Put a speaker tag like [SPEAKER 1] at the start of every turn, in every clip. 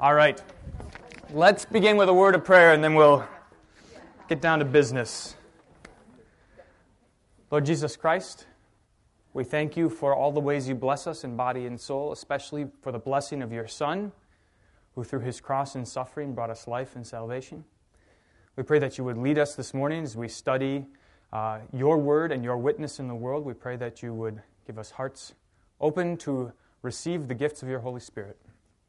[SPEAKER 1] All right. Let's begin with a word of prayer and then we'll get down to business. Lord Jesus Christ, we thank you for all the ways you bless us in body and soul, especially for the blessing of your Son, who through his cross and suffering brought us life and salvation. We pray that you would lead us this morning as we study uh, your word and your witness in the world. We pray that you would give us hearts open to receive the gifts of your Holy Spirit.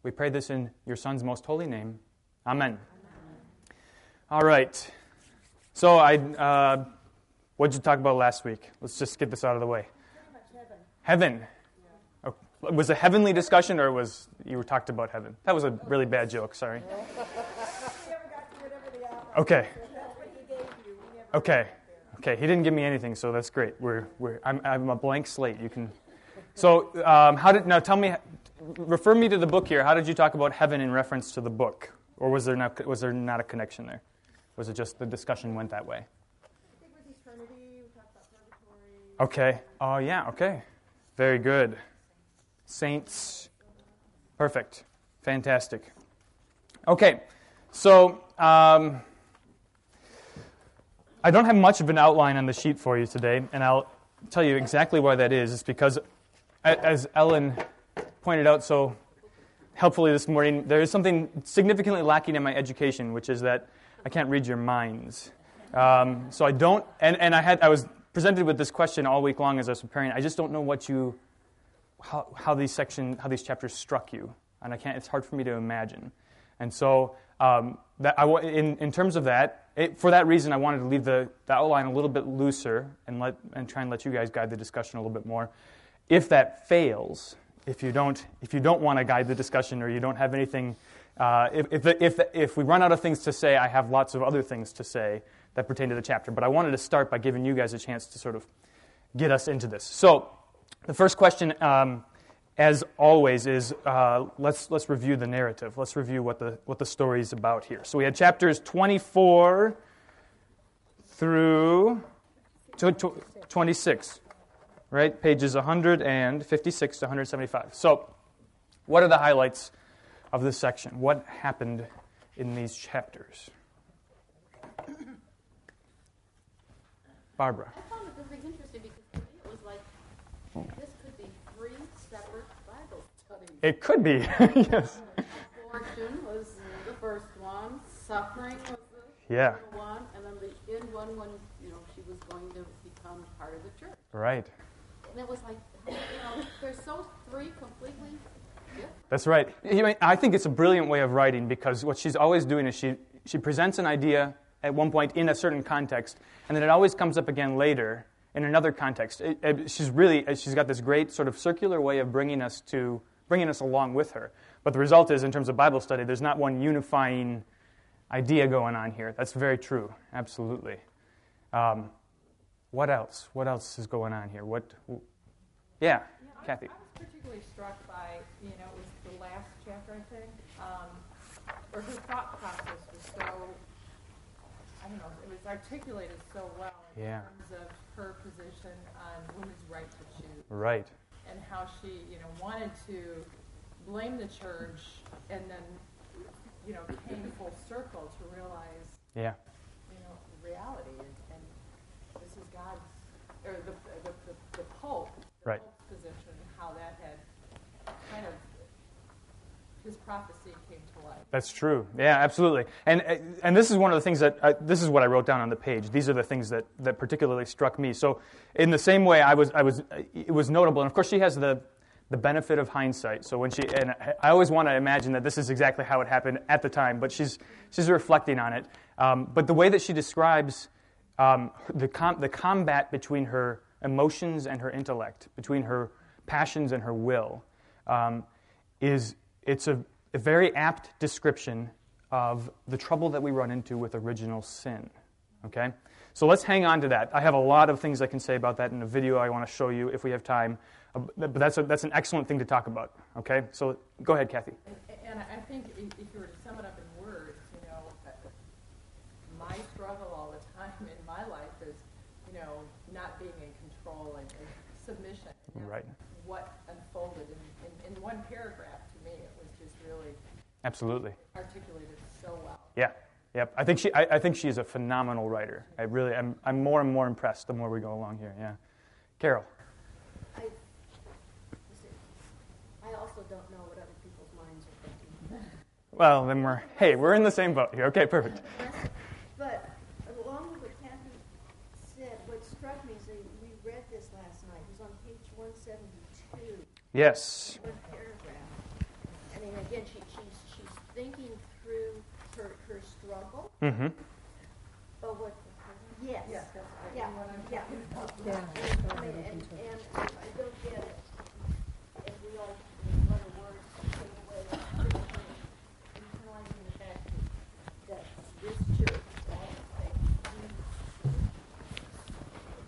[SPEAKER 1] We pray this in your Son's most holy name. Amen. All right. So, I, uh, what did you talk about last week? Let's just get this out of the way. Heaven. Oh, was a heavenly discussion, or was you were talked about heaven? That was a really bad joke. Sorry. Okay. Okay. Okay. He didn't give me anything, so that's great. We're, we're, I'm, I'm a blank slate. You can. So, um, how did now? Tell me. Refer me to the book here. How did you talk about heaven in reference to the book, or was there not was there not a connection there? Was it just the discussion went that way? Okay. Oh yeah. Okay. Very good. Saints. Perfect. Fantastic. Okay. So. Um, I don't have much of an outline on the sheet for you today, and I'll tell you exactly why that is. It's because, as Ellen pointed out so helpfully this morning, there is something significantly lacking in my education, which is that I can't read your minds. Um, so I don't, and, and I, had, I was presented with this question all week long as I was preparing. I just don't know what you, how, how these section, how these chapters struck you, and I can't. It's hard for me to imagine. And so um, that I, in, in terms of that, it, for that reason, I wanted to leave the, the outline a little bit looser and, let, and try and let you guys guide the discussion a little bit more. If that fails, if you don't, if you don't want to guide the discussion or you don't have anything, uh, if, if, if, if we run out of things to say, I have lots of other things to say that pertain to the chapter. But I wanted to start by giving you guys a chance to sort of get us into this. So, the first question um, as always, is uh, let's, let's review the narrative. Let's review what the, what the story is about here. So we had chapters 24 through 26, right? Pages 156 to 175. So, what are the highlights of this section? What happened in these chapters? Barbara.
[SPEAKER 2] I found it really interesting because to me it was like this could be three separate Bible studies.
[SPEAKER 1] it could be, yes.
[SPEAKER 2] Fortune was the first one. Suffering was the
[SPEAKER 1] yeah.
[SPEAKER 2] one, and then the end one when you know she was going to become part of the church.
[SPEAKER 1] Right.
[SPEAKER 2] And it was like, you know, so three completely.
[SPEAKER 1] That's right. I think it's a brilliant way of writing because what she's always doing is she she presents an idea at one point in a certain context, and then it always comes up again later in another context. It, it, she's really she's got this great sort of circular way of bringing us to bringing us along with her. But the result is, in terms of Bible study, there's not one unifying idea going on here. That's very true, absolutely. Um, what else? What else is going on here? What? Yeah,
[SPEAKER 3] yeah
[SPEAKER 1] Kathy.
[SPEAKER 3] I, I, was particularly struck by, you know, it was the last chapter, I think, um, or her thought process was so, I don't know, it was articulated so well in
[SPEAKER 1] yeah.
[SPEAKER 3] terms of her position on women's right to choose.
[SPEAKER 1] Right
[SPEAKER 3] and how she, you know, wanted to blame the church and then, you know, came full circle to realize,
[SPEAKER 1] yeah,
[SPEAKER 3] you know, reality and, and this is God's or the the, the, the Pope, the
[SPEAKER 1] right.
[SPEAKER 3] Pope's position, how that had kind of his prophecy came to life.
[SPEAKER 1] That's true. Yeah, absolutely. And and this is one of the things that I, this is what I wrote down on the page. These are the things that, that particularly struck me. So in the same way, I was I was it was notable. And of course, she has the the benefit of hindsight. So when she and I always want to imagine that this is exactly how it happened at the time, but she's she's reflecting on it. Um, but the way that she describes um, the com- the combat between her emotions and her intellect, between her passions and her will, um, is it's a, a very apt description of the trouble that we run into with original sin. Okay? So let's hang on to that. I have a lot of things I can say about that in a video I want to show you if we have time. Uh, but that's, a, that's an excellent thing to talk about. Okay? So go ahead, Kathy.
[SPEAKER 3] And, I think if you were to sum it up in words, you know, uh, my struggle all the time in my life is, you know, not being in control and, and submission.
[SPEAKER 1] Right.
[SPEAKER 3] What unfolded in, in, in one paragraph to me, it was just really
[SPEAKER 1] Absolutely.
[SPEAKER 3] articulated so well.
[SPEAKER 1] Yeah. Yep. I think she. I, I think she's a phenomenal writer. I really. I'm. I'm more and more impressed the more we go along here. Yeah. Carol.
[SPEAKER 2] I, I also don't know what other people's minds are thinking.
[SPEAKER 1] Well, then we're. Hey, we're in the same boat here. Okay. Perfect.
[SPEAKER 2] But along with what Catherine said, what struck me is that we read this last night. It was on page 172,
[SPEAKER 1] Yes.
[SPEAKER 2] I mean, again, she, she's, she's thinking through her, her struggle.
[SPEAKER 1] Mm-hmm.
[SPEAKER 2] Oh, what? Yes.
[SPEAKER 3] Yes, that's right.
[SPEAKER 2] Yeah, yeah.
[SPEAKER 3] talking
[SPEAKER 2] I
[SPEAKER 3] about.
[SPEAKER 2] mean, and, and I don't get it. If we all let our words take away, internalizing the fact that this church, all that we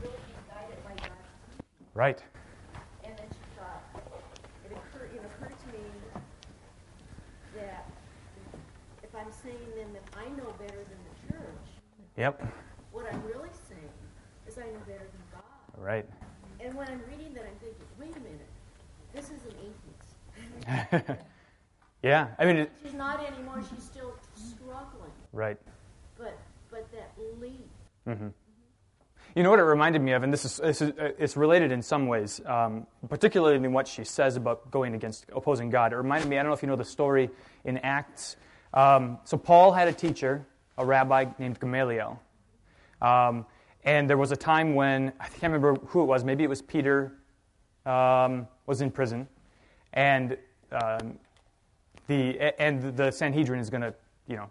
[SPEAKER 2] really be guided by God.
[SPEAKER 1] Right.
[SPEAKER 2] And then she thought, it occurred, it occurred to me that if I'm saying then that I know better than the church,
[SPEAKER 1] Yep.
[SPEAKER 2] what I'm really saying is I know better than God.
[SPEAKER 1] Right.
[SPEAKER 2] And when I'm reading that, I'm thinking, wait a minute, this is an atheist.
[SPEAKER 1] yeah. I mean, it,
[SPEAKER 2] She's not anymore. She's still struggling.
[SPEAKER 1] right.
[SPEAKER 2] But but that leap.
[SPEAKER 1] You know what it reminded me of, and this is, this is uh, it's related in some ways, um, particularly in what she says about going against opposing God. It reminded me. I don't know if you know the story in Acts. Um, so Paul had a teacher, a rabbi named Gamaliel, um, and there was a time when I can't remember who it was. Maybe it was Peter um, was in prison, and um, the and the Sanhedrin is going to, you know,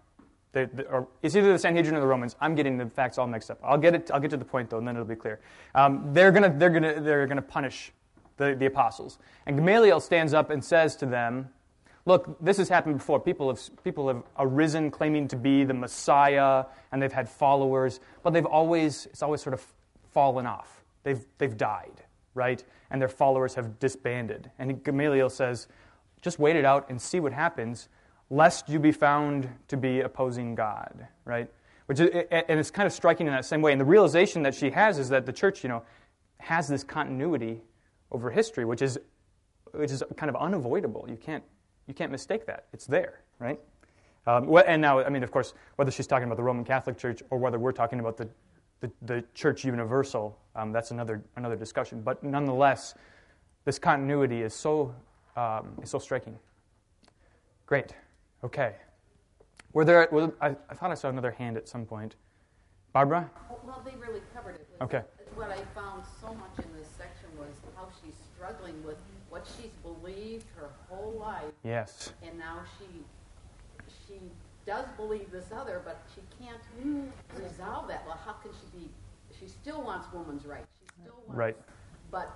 [SPEAKER 1] the, the, or it's either the Sanhedrin or the Romans. I'm getting the facts all mixed up. I'll get it. I'll get to the point though, and then it'll be clear. Um, they're gonna they're gonna they're gonna punish the, the apostles. And Gamaliel stands up and says to them, "Look, this has happened before. People have people have arisen claiming to be the Messiah, and they've had followers, but they've always it's always sort of fallen off. They've they've died, right? And their followers have disbanded. And Gamaliel says." just wait it out and see what happens, lest you be found to be opposing God, right? Which is, and it's kind of striking in that same way. And the realization that she has is that the church, you know, has this continuity over history, which is, which is kind of unavoidable. You can't, you can't mistake that. It's there, right? Um, and now, I mean, of course, whether she's talking about the Roman Catholic Church or whether we're talking about the, the, the Church Universal, um, that's another, another discussion. But nonetheless, this continuity is so, um, is so striking. Great. Okay. Were there, were, I, I thought I saw another hand at some point. Barbara?
[SPEAKER 4] Well, they really covered it.
[SPEAKER 1] Okay.
[SPEAKER 4] What I found so much in this section was how she's struggling with what she's believed whole life,
[SPEAKER 1] Yes.
[SPEAKER 4] and now she she does believe this other, but she can't resolve that. Well, how can she be? She still wants woman's rights. She still wants,
[SPEAKER 1] Right.
[SPEAKER 4] But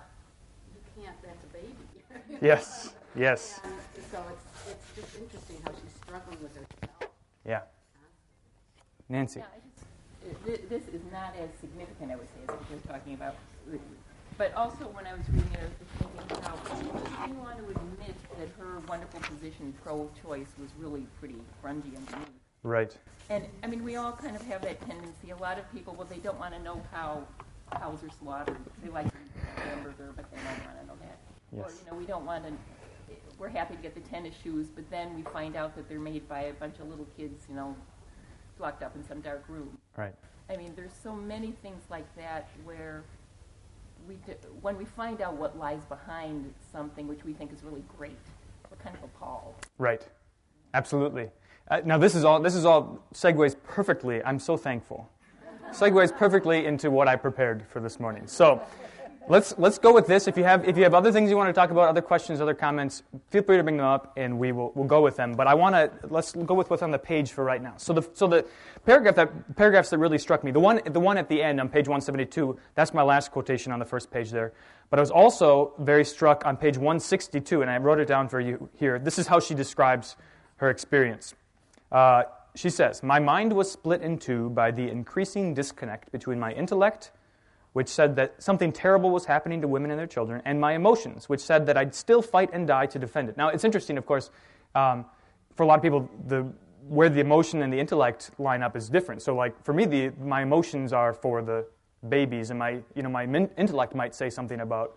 [SPEAKER 4] you can't. That's a baby.
[SPEAKER 1] Yes. Yes.
[SPEAKER 4] And so it's it's just interesting how she's struggling with herself.
[SPEAKER 1] Yeah. Nancy?
[SPEAKER 5] Yeah, I just- This is not as significant, I would say, as what you're talking about. But also, when I was reading it, I was just thinking how she didn't want to admit that her wonderful position, pro-choice, was really pretty grungy underneath.
[SPEAKER 1] Right.
[SPEAKER 5] And, I mean, we all kind of have that tendency. A lot of people, well, they don't want to know how cows are slaughtered. They like to eat hamburger, but they don't want to know that. Or,
[SPEAKER 1] Yes.
[SPEAKER 5] you know, we don't want to, we're happy to get the tennis shoes, but then we find out that they're made by a bunch of little kids, you know, locked up in some dark room.
[SPEAKER 1] Right.
[SPEAKER 5] I mean, there's so many things like that where we, d- when we find out what lies behind something which we think is really great, we're kind of appalled.
[SPEAKER 1] Right. Absolutely. Uh, now this is all this is all segues perfectly. I'm so thankful. Segues perfectly into what I prepared for this morning. So let's let's go with this. If you have if you have other things you want to talk about, other questions, other comments, feel free to bring them up, and we will we'll go with them. But I want to let's go with what's on the page for right now. So the so the paragraph that paragraphs that really struck me, the one the one at the end on page 172, that's my last quotation on the first page there. But I was also very struck on page 162, and I wrote it down for you here. This is how she describes her experience. Uh, she says, My mind was split in two by the increasing disconnect between my intellect, which said that something terrible was happening to women and their children, and my emotions, which said that I'd still fight and die to defend it. Now, it's interesting, of course, um, for a lot of people, the, where the emotion and the intellect line up is different. So, like, for me, the, my emotions are for the babies, and my, you know, my min- intellect might say something about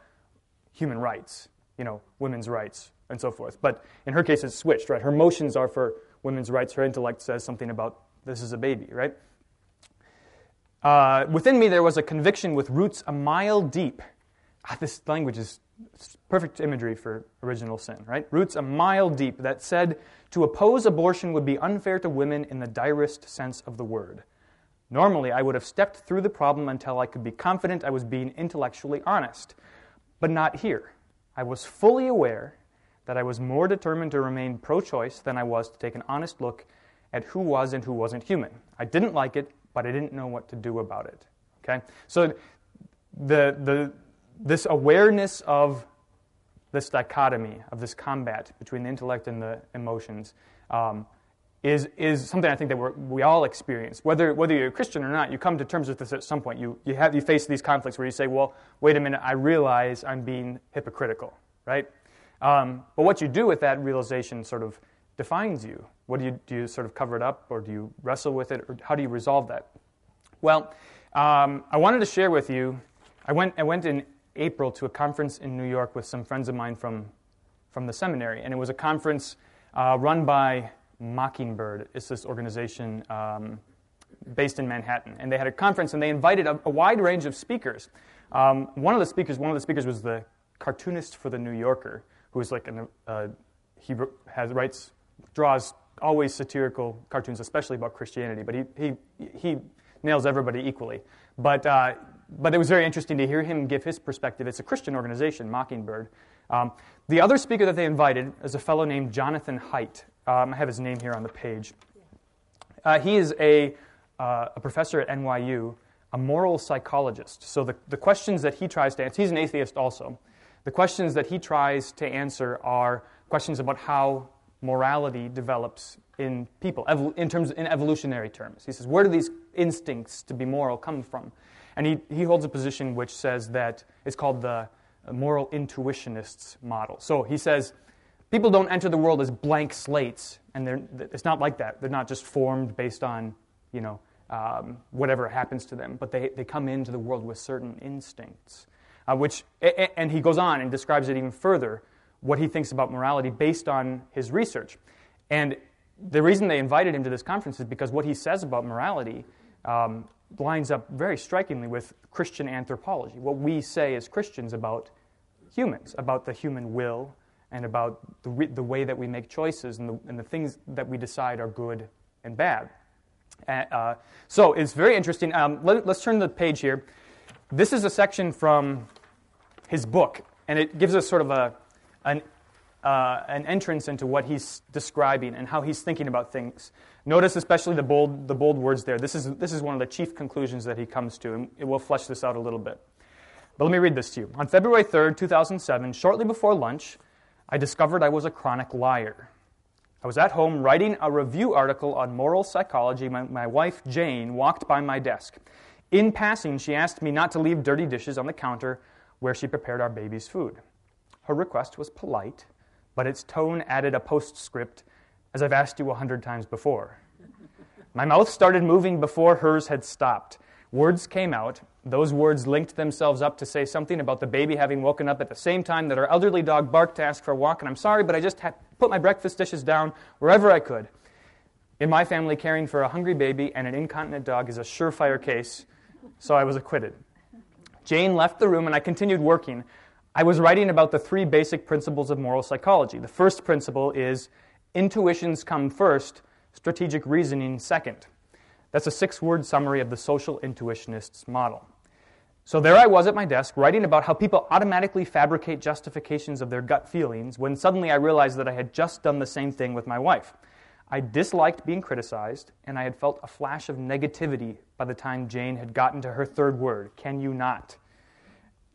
[SPEAKER 1] human rights, you know, women's rights, and so forth. But in her case, it's switched, right? Her motions are for women's rights. Her intellect says something about this is a baby, right? Uh, within me, there was a conviction with roots a mile deep. Ah, this language is perfect imagery for original sin, right? Roots a mile deep that said to oppose abortion would be unfair to women in the direst sense of the word. Normally, I would have stepped through the problem until I could be confident I was being intellectually honest. But not here. I was fully aware that I was more determined to remain pro choice than I was to take an honest look at who was and who wasn't human. I didn't like it, but I didn't know what to do about it. Okay? So the, the, this awareness of this dichotomy, of this combat between the intellect and the emotions, um, is, is something I think that we all experience. Whether, whether you're a Christian or not, you come to terms with this at some point. You, you, have, you face these conflicts where you say, well, wait a minute, I realize I'm being hypocritical, right? Um, but what you do with that realization sort of defines you. What do you do? You sort of cover it up, or do you wrestle with it, or how do you resolve that? Well, um, I wanted to share with you. I went, I went in April to a conference in New York with some friends of mine from, from the seminary, and it was a conference uh, run by Mockingbird is this organization um, based in Manhattan, and they had a conference and they invited a, a wide range of speakers. Um, one of the speakers, one of the speakers was the cartoonist for the New Yorker, who is like an, uh, he has writes draws always satirical cartoons, especially about Christianity, but he he he nails everybody equally. But uh, but it was very interesting to hear him give his perspective. It's a Christian organization, Mockingbird. Um, the other speaker that they invited is a fellow named Jonathan Haidt, um, I have his name here on the page. Uh, he is a, uh, a professor at NYU, a moral psychologist. So the, the questions that he tries to answer, he's an atheist also. The questions that he tries to answer are questions about how morality develops in people, in terms in evolutionary terms. He says, where do these instincts to be moral come from? And he, he holds a position which says that it's called the moral intuitionists model. So he says People don't enter the world as blank slates, and it's not like that. They're not just formed based on, you know, um, whatever happens to them, but they, they come into the world with certain instincts. Uh, which, and he goes on and describes it even further, what he thinks about morality based on his research. And the reason they invited him to this conference is because what he says about morality um, lines up very strikingly with Christian anthropology, what we say as Christians about humans, about the human will, and about the, re- the way that we make choices and the, and the things that we decide are good and bad. Uh, so it's very interesting. Um, let, us turn the page here. This is a section from his book, and it gives us sort of a, an, uh, an entrance into what he's describing and how he's thinking about things. Notice especially the bold, the bold words there. This is, this is one of the chief conclusions that he comes to, and it will flesh this out a little bit. But let me read this to you. On February 3rd, 2007, shortly before lunch, I discovered I was a chronic liar. I was at home writing a review article on moral psychology. My, my, wife, Jane, walked by my desk. In passing, she asked me not to leave dirty dishes on the counter where she prepared our baby's food. Her request was polite, but its tone added a postscript, as I've asked you a hundred times before. My mouth started moving before hers had stopped. Words came out. Those words linked themselves up to say something about the baby having woken up at the same time that our elderly dog barked to ask for a walk, and I'm sorry, but I just had put my breakfast dishes down wherever I could. In my family, caring for a hungry baby and an incontinent dog is a surefire case, so I was acquitted. Jane left the room, and I continued working. I was writing about the three basic principles of moral psychology. The first principle is intuitions come first, strategic reasoning second. That's a six word summary of the social intuitionists model. So there I was at my desk writing about how people automatically fabricate justifications of their gut feelings when suddenly I realized that I had just done the same thing with my wife. I disliked being criticized, and I had felt a flash of negativity by the time Jane had gotten to her third word can you not?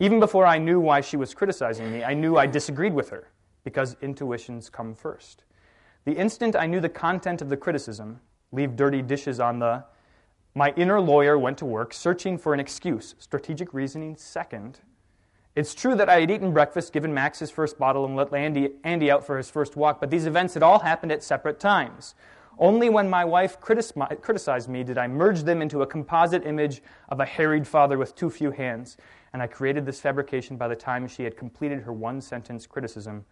[SPEAKER 1] Even before I knew why she was criticizing me, I knew I disagreed with her because intuitions come first. The instant I knew the content of the criticism, leave dirty dishes on the. My inner lawyer went to work searching for an excuse, strategic reasoning second. It's true that I had eaten breakfast, given Max his first bottle, and let Andy, Andy out for his first walk, but these events had all happened at separate times. Only when my wife criticized me did I merge them into a composite image of a harried father with too few hands, and I created this fabrication by the time she had completed her one sentence criticism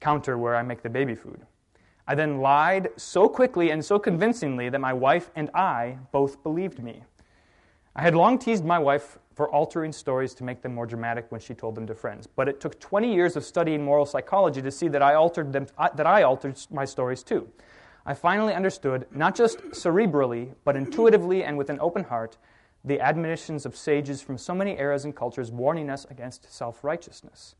[SPEAKER 1] counter where I make the baby food. I then lied so quickly and so convincingly that my wife and I both believed me. I had long teased my wife for altering stories to make them more dramatic when she told them to friends, but it took 20 years of studying moral psychology to see that I altered them that I altered my stories too. I finally understood, not just cerebrally, but intuitively and with an open heart, the admonitions of sages from so many eras and cultures warning us against self righteousness.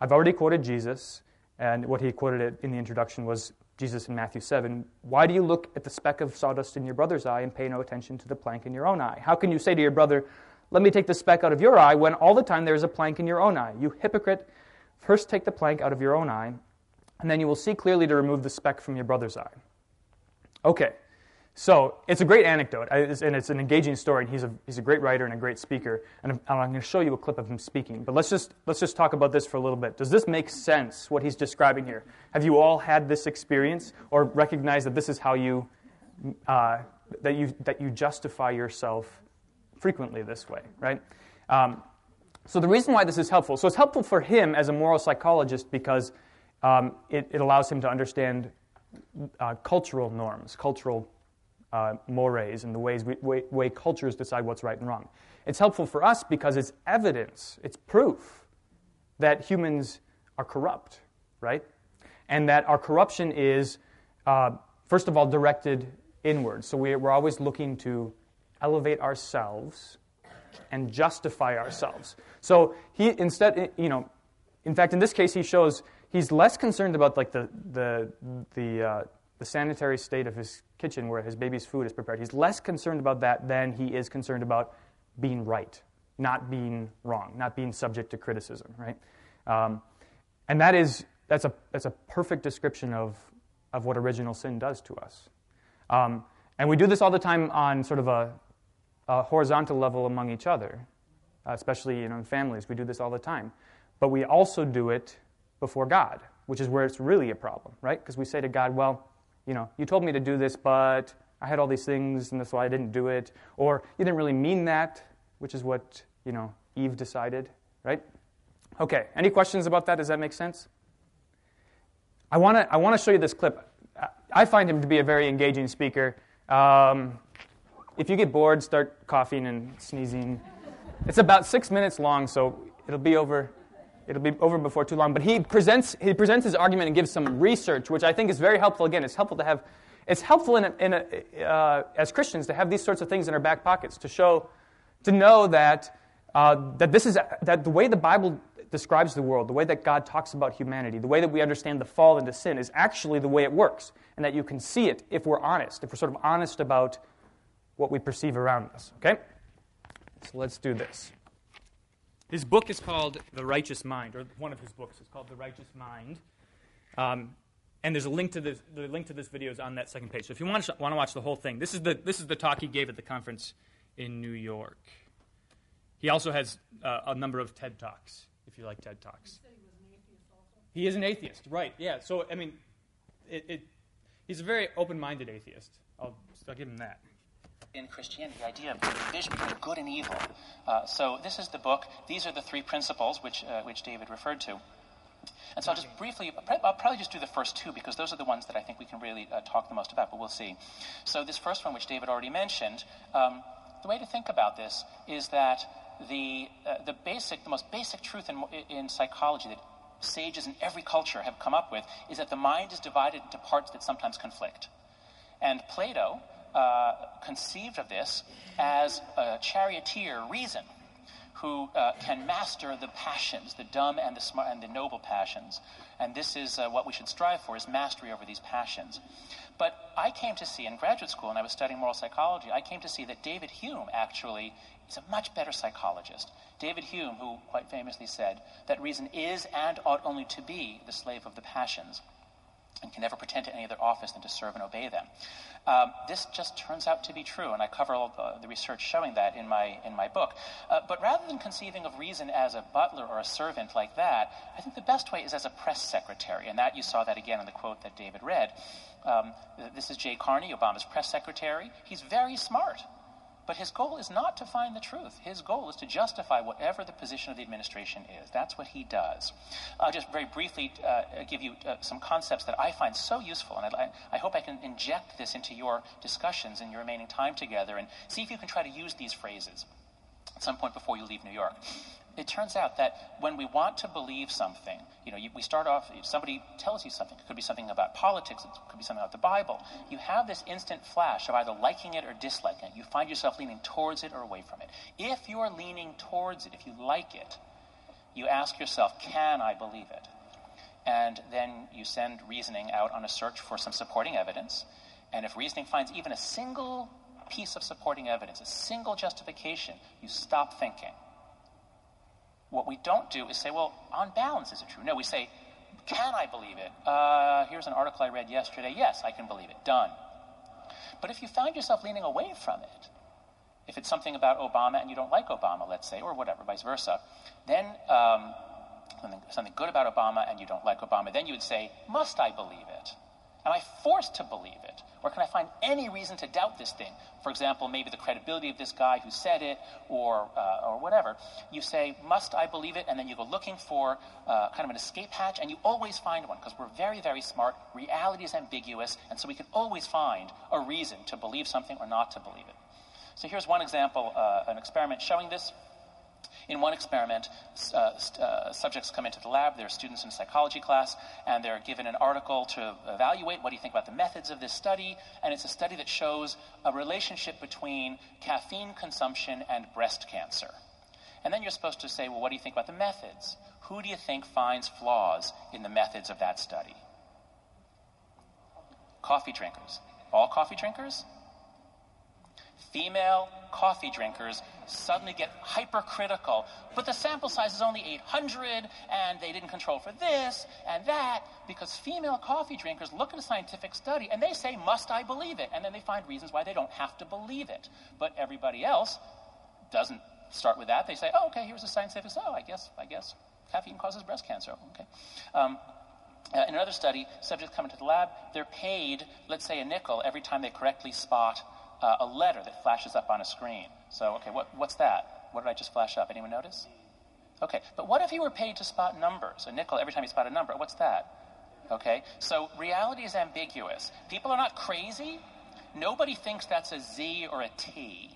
[SPEAKER 1] I've already quoted Jesus, and what he quoted in the introduction was Jesus in Matthew 7. Why do you look at the speck of sawdust in your brother's eye and pay no attention to the plank in your own eye? How can you say to your brother, Let me take the speck out of your eye, when all the time there is a plank in your own eye? You hypocrite, first take the plank out of your own eye, and then you will see clearly to remove the speck from your brother's eye. Okay, so it's a great anecdote, and it's an engaging story, and he's a, he's a great writer and a great speaker. And I'm, going to show you a clip of him speaking. But let's just, let's just talk about this for a little bit. Does this make sense, what he's describing here? Have you all had this experience or recognize that this is how you, uh, that you, that you justify yourself frequently this way, right? Um, so the reason why this is helpful, so it's helpful for him as a moral psychologist because um, it, it allows him to understand uh, cultural norms, cultural uh, mores and the ways we, way, way cultures decide what's right and wrong. It's helpful for us because it's evidence, it's proof that humans are corrupt, right? And that our corruption is, uh, first of all, directed inward. So we, we're always looking to elevate ourselves and justify ourselves. So he instead, you know, in fact, in this case, he shows he's less concerned about like the the the uh, the sanitary state of his kitchen where his baby's food is prepared. He's less concerned about that than he is concerned about being right, not being wrong, not being subject to criticism, right? Um, and that is, that's a, that's a perfect description of, of what original sin does to us. Um, and we do this all the time on sort of a, a horizontal level among each other, especially you know, in families. We do this all the time. But we also do it before God, which is where it's really a problem, right? Because we say to God, well, you know, you told me to do this, but I had all these things, and that's why I didn't do it. Or you didn't really mean that, which is what, you know, Eve decided, right? Okay, any questions about that? Does that make sense? I want to I wanna show you this clip. I find him to be a very engaging speaker. Um, if you get bored, start coughing and sneezing. It's about six minutes long, so it'll be over It'll be over before too long. But he presents, he presents his argument and gives some research, which I think is very helpful. Again, it's helpful to have, it's helpful in a, in a, uh, as Christians to have these sorts of things in our back pockets to show, to know that, uh, that this is, that the way the Bible describes the world, the way that God talks about humanity, the way that we understand the fall into sin is actually the way it works. And that you can see it if we're honest, if we're sort of honest about what we perceive around us. Okay? So let's do this. His book is called The Righteous Mind, or one of his books is called The Righteous Mind. Um, and there's a link to this. The link to this video is on that second page. So if you want to, want to watch the whole thing, this is the this is the talk he gave at the conference in New York. He also has uh, a number of TED talks. If you like TED talks, he, he is an atheist, right? Yeah. So I mean, it, it, he's a very open-minded atheist. I'll, I'll give him that
[SPEAKER 6] in Christianity, the idea of the division between good and evil. Uh, so this is the book. These are the three principles which, uh, which David referred to. And so I'll just briefly, I'll probably just do the first two because those are the ones that I think we can really uh, talk the most about, but we'll see. So this first one, which David already mentioned, um, the way to think about this is that the, uh, the basic, the most basic truth in, in psychology that sages in every culture have come up with is that the mind is divided into parts that sometimes conflict. And Plato, uh, conceived of this as a charioteer reason who uh, can master the passions, the dumb and the smart and the noble passions. And this is uh, what we should strive for: is mastery over these passions. But I came to see in graduate school, and I was studying moral psychology. I came to see that David Hume actually is a much better psychologist. David Hume, who quite famously said that reason is and ought only to be the slave of the passions and can never pretend to any other office than to serve and obey them. Um, this just turns out to be true, and I cover all the, the research showing that in my, in my book. Uh, but rather than conceiving of reason as a butler or a servant like that, I think the best way is as a press secretary, and that you saw that again in the quote that David read. Um, this is Jay Carney, Obama's press secretary. He's very smart. But his goal is not to find the truth. His goal is to justify whatever the position of the administration is. That's what he does. I'll just very briefly uh, give you uh, some concepts that I find so useful, and I, I hope I can inject this into your discussions in your remaining time together and see if you can try to use these phrases at some point before you leave New York it turns out that when we want to believe something, you know, you, we start off, if somebody tells you something, it could be something about politics, it could be something about the Bible. You have this instant flash of either liking it or disliking it. You find yourself leaning towards it or away from it. If you're leaning towards it, if you like it, you ask yourself, can I believe it? And then you send reasoning out on a search for some supporting evidence. And if reasoning finds even a single piece of supporting evidence, a single justification, you stop thinking what we don't do is say, well, on balance, is it true? No, we say, can I believe it? Uh, here's an article I read yesterday. Yes, I can believe it. Done. But if you find yourself leaning away from it, if it's something about Obama and you don't like Obama, let's say, or whatever, vice versa, then um, something, something good about Obama and you don't like Obama, then you would say, must I believe it? Am I forced to believe it? Or can I find any reason to doubt this thing? For example, maybe the credibility of this guy who said it, or, uh, or whatever. You say, Must I believe it? And then you go looking for uh, kind of an escape hatch, and you always find one because we're very, very smart. Reality is ambiguous, and so we can always find a reason to believe something or not to believe it. So here's one example, uh, an experiment showing this. In one experiment, uh, uh, subjects come into the lab, they're students in a psychology class, and they're given an article to evaluate what do you think about the methods of this study. And it's a study that shows a relationship between caffeine consumption and breast cancer. And then you're supposed to say, well, what do you think about the methods? Who do you think finds flaws in the methods of that study? Coffee drinkers. All coffee drinkers? Female coffee drinkers suddenly get hypercritical. But the sample size is only 800, and they didn't control for this and that, because female coffee drinkers look at a scientific study and they say, Must I believe it? And then they find reasons why they don't have to believe it. But everybody else doesn't start with that. They say, Oh, okay, here's a scientific, study. oh, I guess, I guess caffeine causes breast cancer. Okay. Um, uh, in another study, subjects come into the lab, they're paid, let's say, a nickel every time they correctly spot uh, a letter that flashes up on a screen. So, okay, what, what's that? What did I just flash up? Anyone notice? Okay, but what if you were paid to spot numbers? A nickel every time you spot a number. What's that? Okay, so reality is ambiguous. People are not crazy. Nobody thinks that's a Z or a T.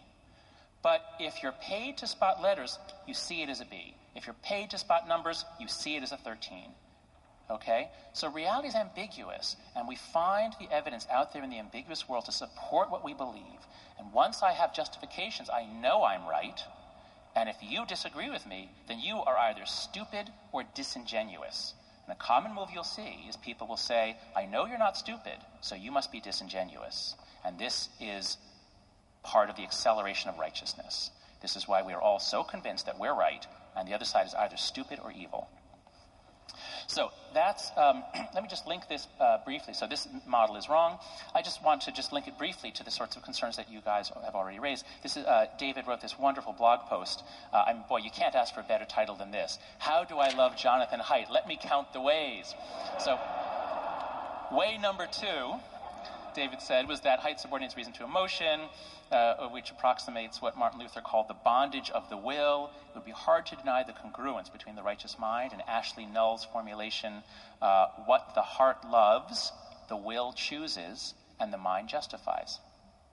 [SPEAKER 6] But if you're paid to spot letters, you see it as a B. If you're paid to spot numbers, you see it as a 13. Okay? So reality is ambiguous, and we find the evidence out there in the ambiguous world to support what we believe. And once I have justifications, I know I'm right. And if you disagree with me, then you are either stupid or disingenuous. And a common move you'll see is people will say, I know you're not stupid, so you must be disingenuous. And this is part of the acceleration of righteousness. This is why we are all so convinced that we're right, and the other side is either stupid or evil. So that's, um, let me just link this uh, briefly. So this model is wrong. I just want to just link it briefly to the sorts of concerns that you guys have already raised. This is, uh, David wrote this wonderful blog post. Uh, I'm, boy, you can't ask for a better title than this. How do I love Jonathan Haidt? Let me count the ways. So, way number two David said was that Haidt subordinates reason to emotion, uh, which approximates what Martin Luther called the bondage of the will. It would be hard to deny the congruence between the righteous mind and Ashley Null's formulation uh, what the heart loves, the will chooses, and the mind justifies.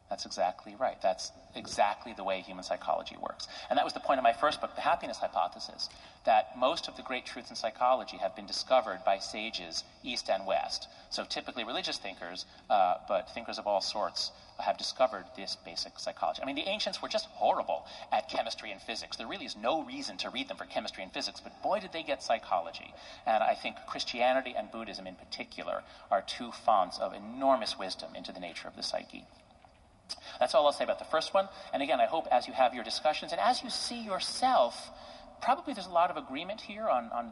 [SPEAKER 6] That's exactly right. That's exactly the way human psychology works. And that was the point of my first book, The Happiness Hypothesis, that most of the great truths in psychology have been discovered by sages east and west. So typically religious thinkers, uh, but thinkers of all sorts, have discovered this basic psychology. I mean, the ancients were just horrible at chemistry and physics. There really is no reason to read them for chemistry and physics, but boy, did they get psychology. And I think Christianity and Buddhism in particular are two fonts of enormous wisdom into the nature of the psyche. That's all I'll say about the first one. And again, I hope as you have your discussions and as you see yourself, probably there's a lot of agreement here on, on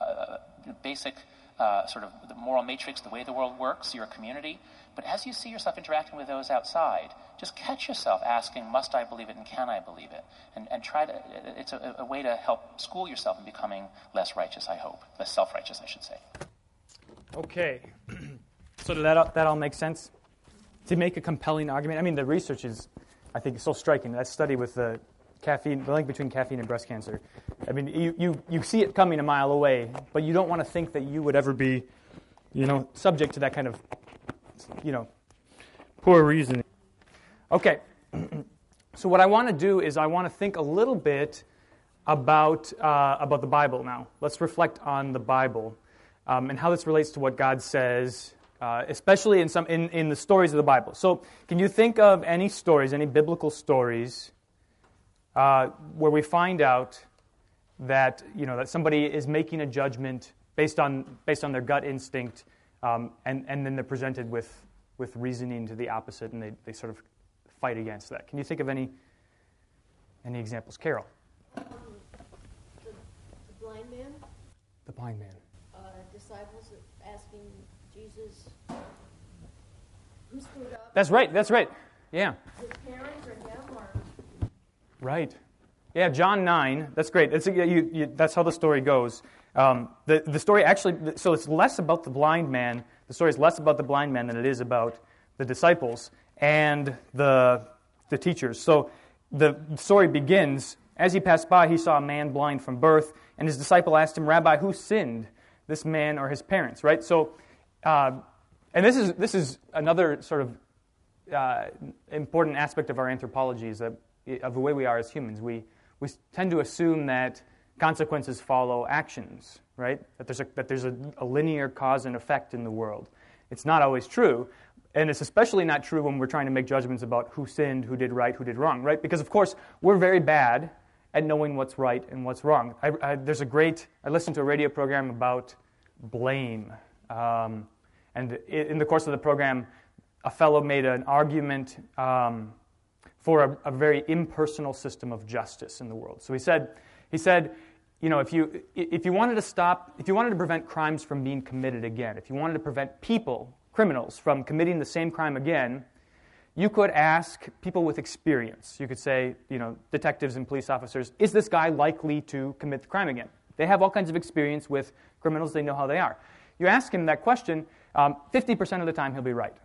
[SPEAKER 6] uh, basic uh, sort of the moral matrix, the way the world works, your community. But as you see yourself interacting with those outside, just catch yourself asking, must I believe it and can I believe it? And, and try to, it's a, a way to help school yourself in becoming less righteous, I hope. Less self righteous, I should say.
[SPEAKER 1] Okay. so did that, that all make sense? To make a compelling argument. I mean, the research is I think so striking. That study with the caffeine, the link between caffeine and breast cancer. I mean, you, you, you see it coming a mile away, but you don't want to think that you would ever be, you know, subject to that kind of, you know, poor reasoning. Okay. so what I want to do is I want to think a little bit about, uh, about the Bible now. Let's reflect on the Bible um, and how this relates to what God says, uh, especially in, some, in, in the stories of the Bible. So, can you think of any stories, any biblical stories, uh, where we find out that, you know, that somebody is making a judgment based on, based on their gut instinct, um, and, and then they're presented with, with reasoning to the opposite, and they, they sort of fight against that? Can you think of any, any examples? Carol?
[SPEAKER 2] Um, the, the blind man,
[SPEAKER 1] The blind man.
[SPEAKER 2] uh, disciples asking Jesus, who screwed up?
[SPEAKER 1] That's right, that's right. Yeah. Right. Yeah, John 9. That's great. That's, you, you, that's how the story goes. Um, the, the story actually, so it's less about the blind man. The story is less about the blind man than it is about the disciples and the, the teachers. So the story begins as he passed by, he saw a man blind from birth, and his disciple asked him, Rabbi, who sinned, this man or his parents? Right? So, uh, and this is, this is another sort of uh, important aspect of our anthropology is that of the way we are as humans. We, we tend to assume that consequences follow actions, right? That there's, a, that there's a, a linear cause and effect in the world. It's not always true. And it's especially not true when we're trying to make judgments about who sinned, who did right, who did wrong, right? Because, of course, we're very bad at knowing what's right and what's wrong. I, I, there's a great, I listened to a radio program about blame. Um, and in the course of the program, a fellow made an argument um, for a, a, very impersonal system of justice in the world. So he said, he said, you know, if you, if you wanted to stop, if you wanted to prevent crimes from being committed again, if you wanted to prevent people, criminals, from committing the same crime again, you could ask people with experience. You could say, you know, detectives and police officers, is this guy likely to commit the crime again? They have all kinds of experience with criminals, they know how they are. You ask him that question, um, 50% of the time he'll be right.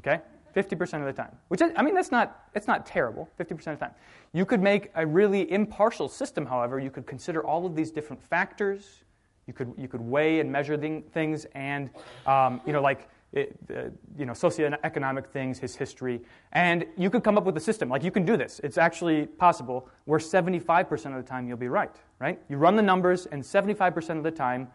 [SPEAKER 1] Okay? 50% of the time. Which, is, I mean, that's not, it's not terrible, 50% of the time. You could make a really impartial system, however. You could consider all of these different factors. You could, you could weigh and measure things and, um, you know, like, it, uh, you know, socioeconomic things, his history, and you could come up with a system. Like you can do this. It's actually possible where 75% of the time you'll be right, right? You run the numbers, and 75% of the time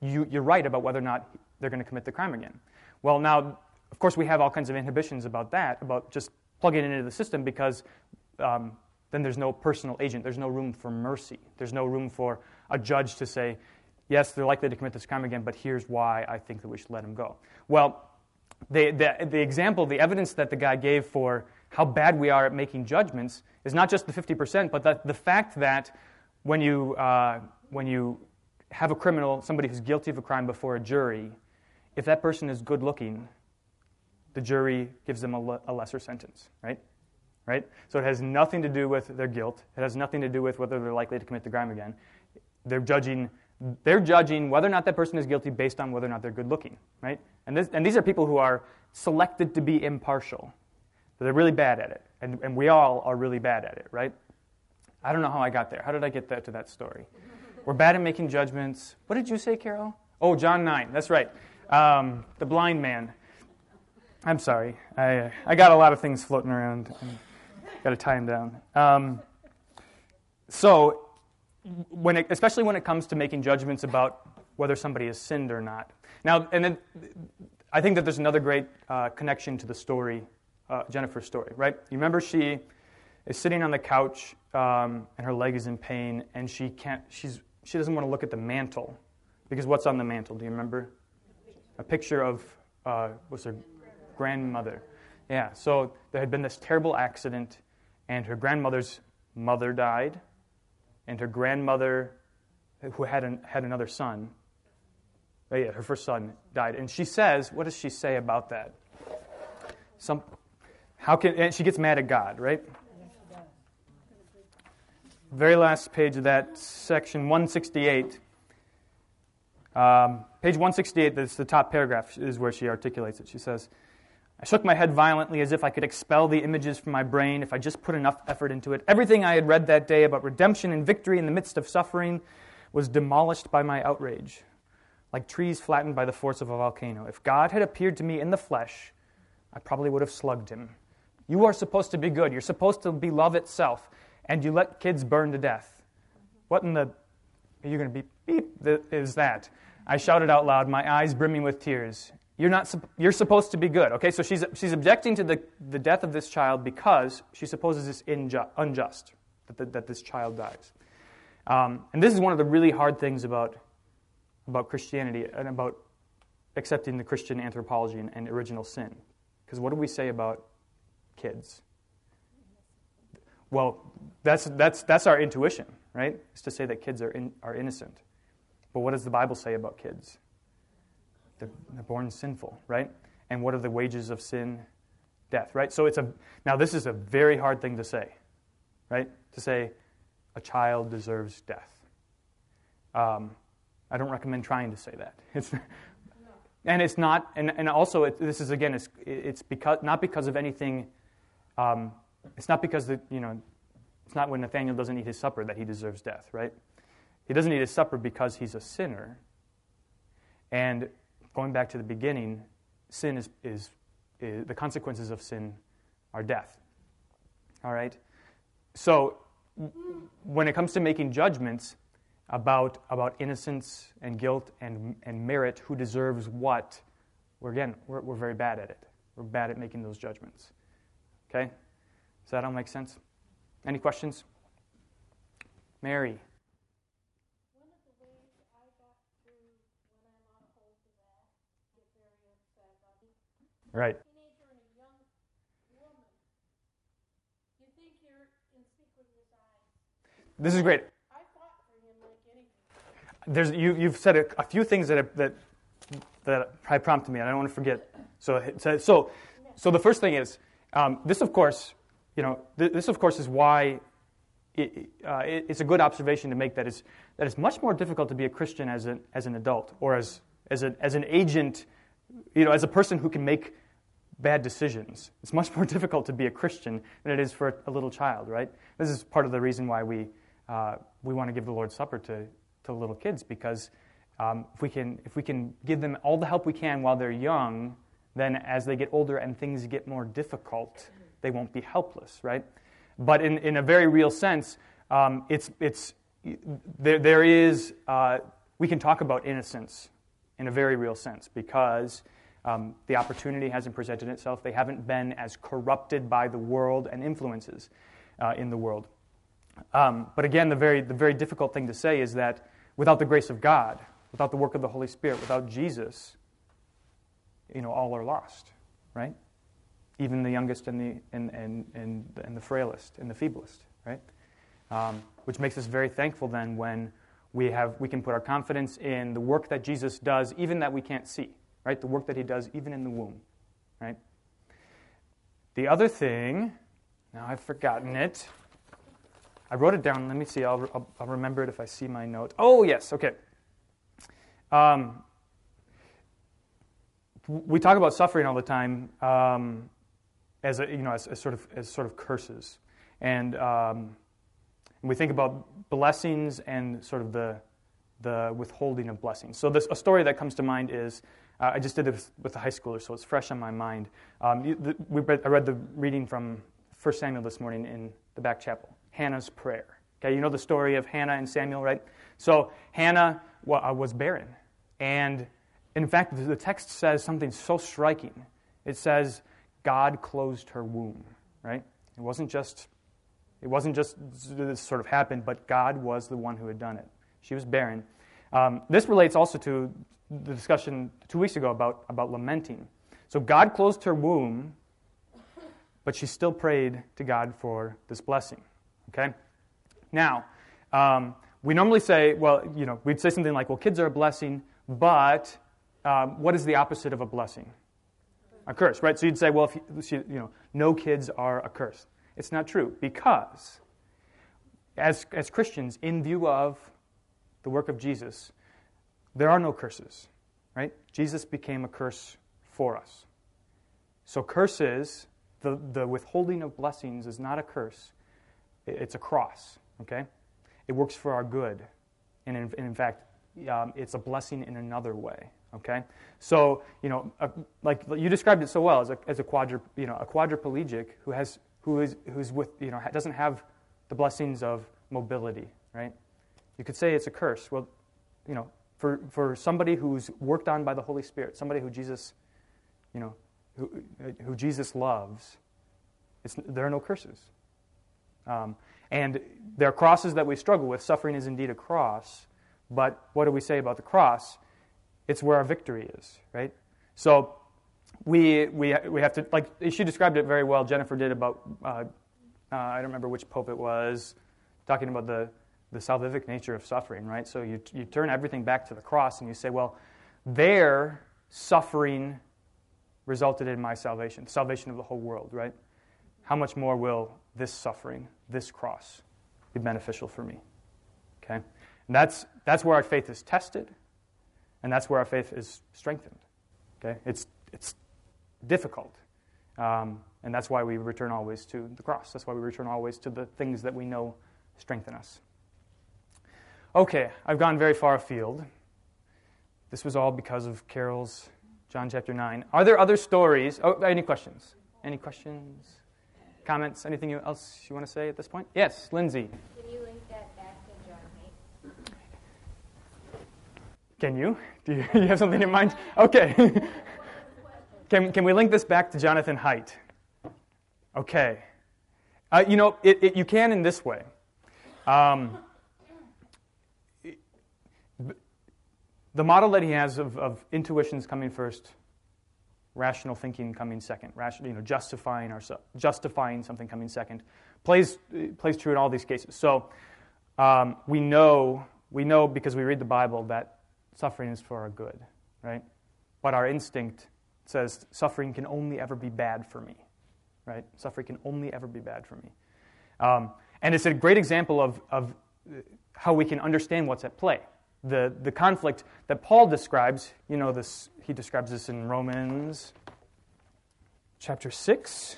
[SPEAKER 1] you, you're right about whether or not they're going to commit the crime again. Well, now, of course, we have all kinds of inhibitions about that, about just plugging it into the system because um, then there's no personal agent. There's no room for mercy. There's no room for a judge to say, yes, they're likely to commit this crime again, but here's why I think that we should let him go. Well, the, the, the example, the evidence that the guy gave for how bad we are at making judgments is not just the 50%, but the, the fact that when you, uh, when you have a criminal, somebody who's guilty of a crime before a jury, if that person is good looking, the jury gives them a, le- a lesser sentence, right? Right? So it has nothing to do with their guilt. It has nothing to do with whether they're likely to commit the crime again. They're judging they're judging whether or not that person is guilty based on whether or not they're good looking, right? And, this, and these are people who are selected to be impartial. They're really bad at it. And, and we all are really bad at it, right? I don't know how I got there. How did I get that, to that story? We're bad at making judgments. What did you say, Carol? Oh, John 9. That's right. Um, the blind man. I'm sorry. I, I got a lot of things floating around. Got to tie them down. Um, so, when it, especially when it comes to making judgments about whether somebody has sinned or not. Now, and then I think that there's another great uh, connection to the story, uh, Jennifer's story, right? You remember she is sitting on the couch um, and her leg is in pain, and she can't. She's she doesn't want to look at the mantle because what's on the mantle? Do you remember? A picture of uh, was her grandmother. Yeah. So there had been this terrible accident, and her grandmother's mother died and her grandmother, who had, an, had another son, oh yeah, her first son died. And she says, what does she say about that? Some, how can, and she gets mad at God, right? Very last page of that section, 168. Um, page 168, that's the top paragraph, is where she articulates it. She says, I shook my head violently as if I could expel the images from my brain if I just put enough effort into it. Everything I had read that day about redemption and victory in the midst of suffering was demolished by my outrage, like trees flattened by the force of a volcano. If God had appeared to me in the flesh, I probably would have slugged him. You are supposed to be good. You're supposed to be love itself, and you let kids burn to death. What in the are you going to beep that? I shouted out loud, my eyes brimming with tears. You're, not, you're supposed to be good. Okay, so she's, she's objecting to the, the death of this child because she supposes it's inju- unjust that, the, that this child dies. Um, and this is one of the really hard things about, about Christianity and about accepting the Christian anthropology and, and original sin. Because what do we say about kids? Well, that's, that's, that's our intuition, right? Is to say that kids are, in, are innocent. But what does the Bible say about kids? They're, they're born sinful, right? And what are the wages of sin? Death, right? So it's a now this is a very hard thing to say, right? To say a child deserves death. Um, I don't recommend trying to say that. It's, and it's not, and, and also it, this is again, it's, it's because not because of anything. Um, it's not because the, you know, it's not when Nathaniel doesn't eat his supper that he deserves death, right? He doesn't eat his supper because he's a sinner. And going back to the beginning, sin is, is, is the consequences of sin are death. All right? So when it comes to making judgments about, about innocence and guilt and, and merit, who deserves what, we're, again, we're, we're very bad at it. We're bad at making those judgments. Okay? Does that all make sense? Any questions? Mary. Right. This is great. There's, you, you've said a, a few things that, that, that have prompted me, and I don't want to forget. So, so, so the first thing is um, this, of course, you know, this, of course, is why it, uh, it, it's a good observation to make that it's, that it's much more difficult to be a Christian as an, as an adult or as, as, a, as an agent, you know, as a person who can make bad decisions. It's much more difficult to be a Christian than it is for a little child, right? This is part of the reason why we, uh, we want to give the Lord's Supper to, to little kids, because um, if, we can, if we can give them all the help we can while they're young, then as they get older and things get more difficult, they won't be helpless, right? But in, in a very real sense, um, it's, it's, there, there is, uh, we can talk about innocence in a very real sense because um, the opportunity hasn't presented itself. They haven't been as corrupted by the world and influences uh, in the world. Um, but again, the very, the very difficult thing to say is that without the grace of God, without the work of the Holy Spirit, without Jesus, you know, all are lost, right? Even the youngest and the, and, and, and, and the frailest and the feeblest, right? Um, which makes us very thankful then when we, have, we can put our confidence in the work that Jesus does, even that we can't see right? The work that he does even in the womb, right? The other thing, now I've forgotten it. I wrote it down. Let me see. I'll, I'll, I'll remember it if I see my note. Oh, yes. Okay. Um, we talk about suffering all the time um, as, a, you know, as, as, sort of, as sort of curses. And, um, we think about blessings and sort of the, the withholding of blessings. So, this, a story that comes to mind is uh, I just did this with a high schooler, so it's fresh on my mind. Um, the, we read, I read the reading from 1 Samuel this morning in the back chapel Hannah's prayer. Okay, you know the story of Hannah and Samuel, right? So Hannah uh, was barren. And in fact, the text says something so striking. It says, God closed her womb, right? It wasn't just it wasn't just this sort of happened, but God was the one who had done it. She was barren. Um, this relates also to the discussion two weeks ago about, about lamenting. So God closed her womb, but she still prayed to God for this blessing. Okay? Now, um, we normally say, well, you know, we'd say something like, well, kids are a blessing, but um, what is the opposite of a blessing? A curse, right? So you'd say, well, if you, you know, no kids are a curse. It's not true because as, as Christians, in view of the work of Jesus, there are no curses, right? Jesus became a curse for us. So, curses, the, the withholding of blessings is not a curse, it's a cross, okay? It works for our good. And in, in fact, um, it's a blessing in another way, okay? So, you know, a, like you described it so well as a, as a, quadru, you know, a quadriplegic who, has, who is, who's with, you know, doesn't have the blessings of mobility, right? You could say it's a curse. Well, you know, for, for somebody who's worked on by the Holy Spirit, somebody who Jesus, you know, who, who Jesus loves, there are no curses. Um, and there are crosses that we struggle with. Suffering is indeed a cross. But what do we say about the cross? It's where our victory is, right? So we, we, we have to, like, she described it very well. Jennifer did about, uh, uh, I don't remember which pope it was, talking about the, the salvific nature of suffering, right? So you, you turn everything back to the cross and you say, well, their suffering resulted in my salvation, salvation of the whole world, right? How much more will this suffering, this cross, be beneficial for me? Okay? And that's, that's where our faith is tested, and that's where our faith is strengthened. Okay? It's, it's difficult. Um, and that's why we return always to the cross. That's why we return always to the things that we know strengthen us. Okay, I've gone very far afield. This was all because of Carol's John chapter 9. Are there other stories? Oh, any questions? Any questions? Comments? Anything else you want to say at this point? Yes, Lindsay.
[SPEAKER 7] Can you link that back to John Haidt?
[SPEAKER 1] Can you? Do you, you have something in mind? Okay. can, can we link this back to Jonathan Haidt? Okay. Uh, you know, it, it, you can in this way. Um, the model that he has of, of intuitions coming first, rational thinking coming second, rational, you know, justifying justifying something coming second, plays plays true in all these cases. So um, we know we know because we read the Bible that suffering is for our good, right? But our instinct says suffering can only ever be bad for me, right? Suffering can only ever be bad for me. Um, and it's a great example of, of how we can understand what's at play the, the conflict that Paul describes, you know, this, he describes this in Romans chapter 6,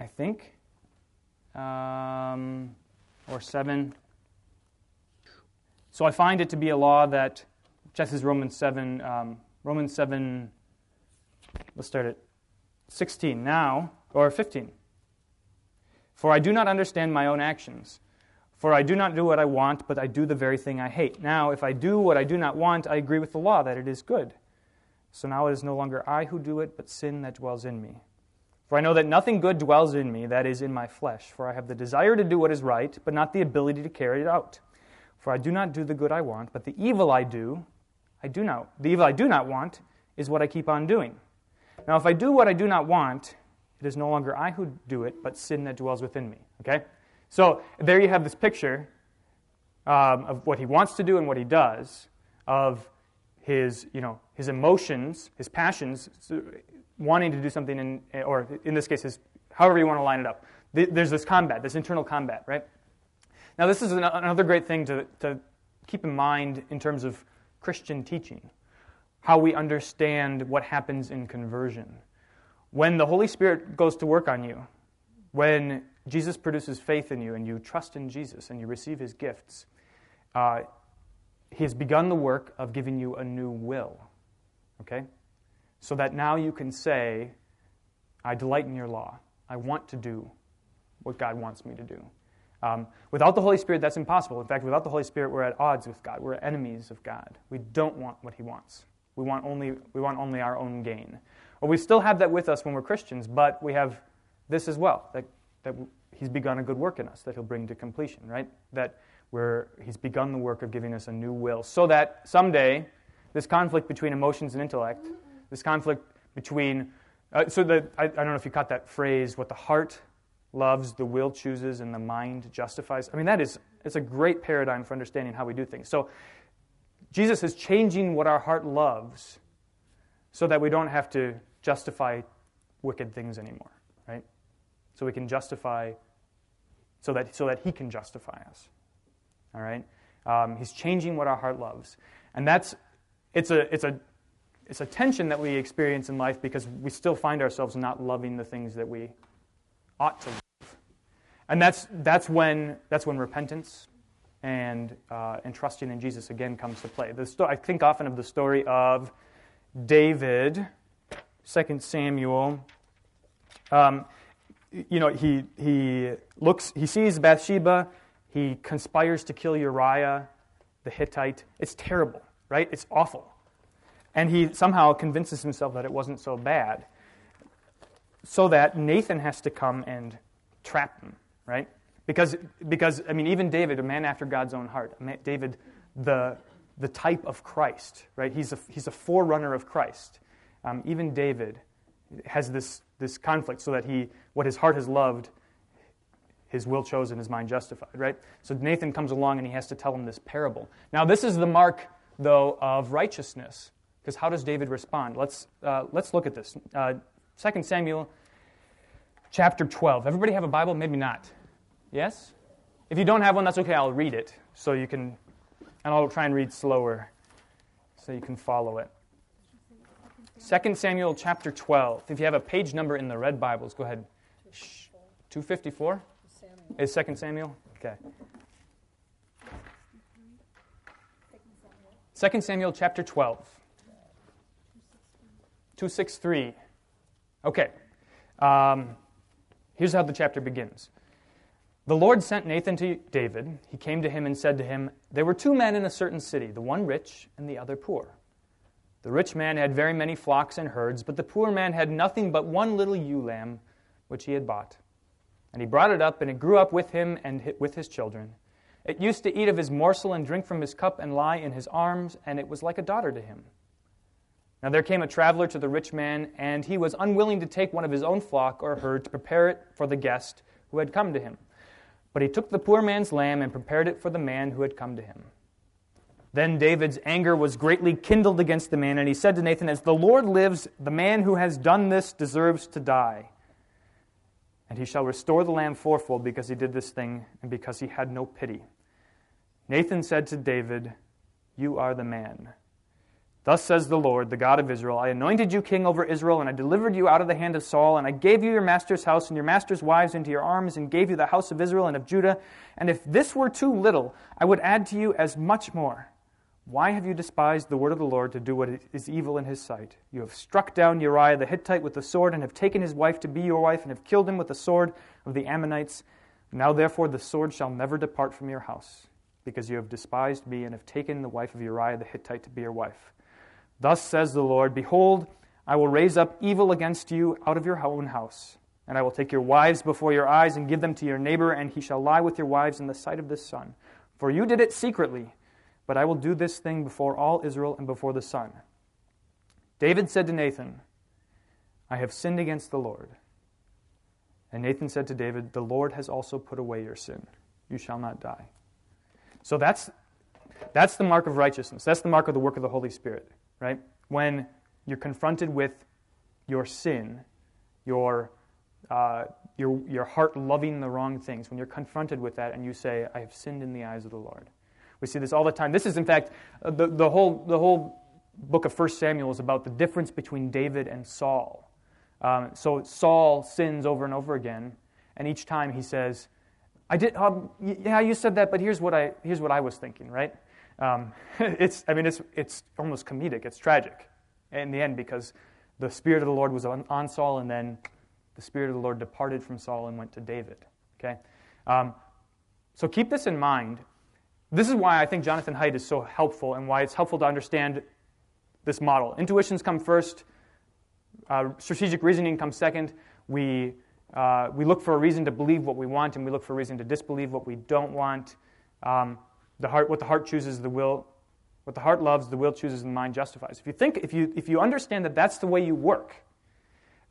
[SPEAKER 1] I think, um, or 7. So I find it to be a law that, just as Romans 7, um, Romans 7, let's start at 16 now, or 15. For I do not understand my own actions. For I do not do what I want, but I do the very thing I hate. Now, if I do what I do not want, I agree with the law that it is good. So now it is no longer I who do it, but sin that dwells in me. For I know that nothing good dwells in me, that is, in my flesh. For I have the desire to do what is right, but not the ability to carry it out. For I do not do the good I want, but the evil I do, I do not. The evil I do not want is what I keep on doing. Now, if I do what I do not want, it is no longer I who do it, but sin that dwells within me. Okay? So there you have this picture um, of what he wants to do and what he does, of his, you know, his emotions, his passions, wanting to do something, in, or in this case, his, however you want to line it up. There's this combat, this internal combat, right? Now, this is another great thing to, to keep in mind in terms of Christian teaching, how we understand what happens in conversion. When the Holy Spirit goes to work on you, when Jesus produces faith in you and you trust in Jesus and you receive his gifts, uh, he has begun the work of giving you a new will. Okay? So that now you can say, I delight in your law. I want to do what God wants me to do. Um, without the Holy Spirit, that's impossible. In fact, without the Holy Spirit, we're at odds with God. We're enemies of God. We don't want what He wants. We want only, we want only our own gain. Well, we still have that with us when we're Christians, but we have this as well that that he's begun a good work in us that he'll bring to completion, right? That where he's begun the work of giving us a new will so that someday this conflict between emotions and intellect, this conflict between, uh, so that, I, I don't know if you caught that phrase, what the heart loves, the will chooses, and the mind justifies. I mean, that is, it's a great paradigm for understanding how we do things. So Jesus is changing what our heart loves so that we don't have to justify wicked things anymore? So we can justify, so that, so that He can justify us. All right? Um, he's changing what our heart loves. And that's, it's a, it's a, it's a tension that we experience in life because we still find ourselves not loving the things that we ought to love. And that's, that's, when, that's when repentance and, uh, and trusting in Jesus again comes to play. The sto- I think often of the story of David, 2 Samuel. Um, you know, he, he looks, he sees Bathsheba, he conspires to kill Uriah the Hittite. It's terrible, right? It's awful. And he somehow convinces himself that it wasn't so bad. So that Nathan has to come and trap him, right? Because, because I mean, even David, a man after God's own heart, David, the, the type of Christ, right? He's a, he's a forerunner of Christ. Um, even David has this, this conflict so that he, what his heart has loved, his will chosen, his mind justified, right? So Nathan comes along and he has to tell him this parable. Now, this is the mark, though, of righteousness. Because how does David respond? Let's, uh, let's look at this. Uh, 2 Samuel chapter 12. Everybody have a Bible? Maybe not. Yes? If you don't have one, that's okay. I'll read it so you can, and I'll try and read slower so you can follow it. 2 Samuel chapter 12. If you have a page number in the red Bibles, go ahead. 254? Is 2 Samuel? Okay. 2 Samuel chapter 12. 263. Okay. Um, here's how the chapter begins. The Lord sent Nathan to David. He came to him and said to him, There were two men in a certain city, the one rich and the other poor. The rich man had very many flocks and herds, but the poor man had nothing but one little ewe lamb which he had bought. And he brought it up, and it grew up with him and with his children. It used to eat of his morsel and drink from his cup and lie in his arms, and it was like a daughter to him. Now there came a traveler to the rich man, and he was unwilling to take one of his own flock or herd to prepare it for the guest who had come to him. But he took the poor man's lamb and prepared it for the man who had come to him. Then David's anger was greatly kindled against the man, and he said to Nathan, As the Lord lives, the man who has done this deserves to die. And he shall restore the lamb fourfold because he did this thing and because he had no pity. Nathan said to David, You are the man. Thus says the Lord, the God of Israel I anointed you king over Israel, and I delivered you out of the hand of Saul, and I gave you your master's house and your master's wives into your arms, and gave you the house of Israel and of Judah. And if this were too little, I would add to you as much more. Why have you despised the word of the Lord to do what is evil in his sight? You have struck down Uriah the Hittite with the sword, and have taken his wife to be your wife, and have killed him with the sword of the Ammonites. Now, therefore, the sword shall never depart from your house, because you have despised me, and have taken the wife of Uriah the Hittite to be your wife. Thus says the Lord Behold, I will raise up evil against you out of your own house, and I will take your wives before your eyes, and give them to your neighbor, and he shall lie with your wives in the sight of the sun. For you did it secretly but I will do this thing before all Israel and before the sun. David said to Nathan, I have sinned against the Lord. And Nathan said to David, The Lord has also put away your sin. You shall not die. So that's, that's the mark of righteousness. That's the mark of the work of the Holy Spirit, right? When you're confronted with your sin, your, uh, your, your heart loving the wrong things, when you're confronted with that and you say, I have sinned in the eyes of the Lord, we see this all the time. This is, in fact, uh, the, the, whole, the whole book of 1 Samuel is about the difference between David and Saul. Um, so Saul sins over and over again, and each time he says, I did, um, yeah, you said that, but here's what I, here's what I was thinking, right? Um, it's, I mean, it's, it's almost comedic. It's tragic in the end because the Spirit of the Lord was on, on Saul, and then the Spirit of the Lord departed from Saul and went to David. Okay? Um, so keep this in mind this is why I think Jonathan Haidt is so helpful and why it's helpful to understand this model. Intuitions come first, uh, strategic reasoning comes second. We, uh, we look for a reason to believe what we want, and we look for a reason to disbelieve what we don't want. Um, the heart, what the heart chooses, the will, what the heart loves, the will chooses, and the mind justifies. If you think, if you, if you understand that that's the way you work,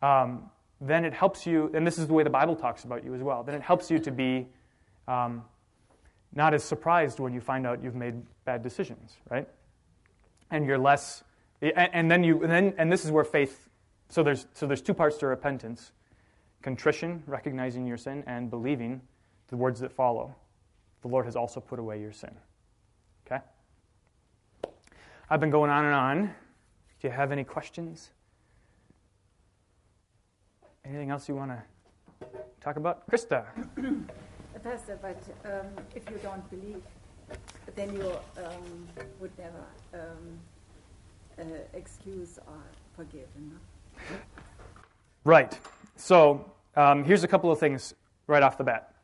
[SPEAKER 1] um, then it helps you, and this is the way the Bible talks about you as well, then it helps you to be um, not as surprised when you find out you've made bad decisions, right? And you're less, and then you, and then, and this is where faith. So there's so there's two parts to repentance: contrition, recognizing your sin, and believing the words that follow. The Lord has also put away your sin. Okay. I've been going on and on. Do you have any questions. Anything else you want to talk about? Krista.
[SPEAKER 8] Pastor, but um, if you don't believe, then you um, would never um, uh, excuse or forgive.
[SPEAKER 1] Right. So um, here's a couple of things right off the bat.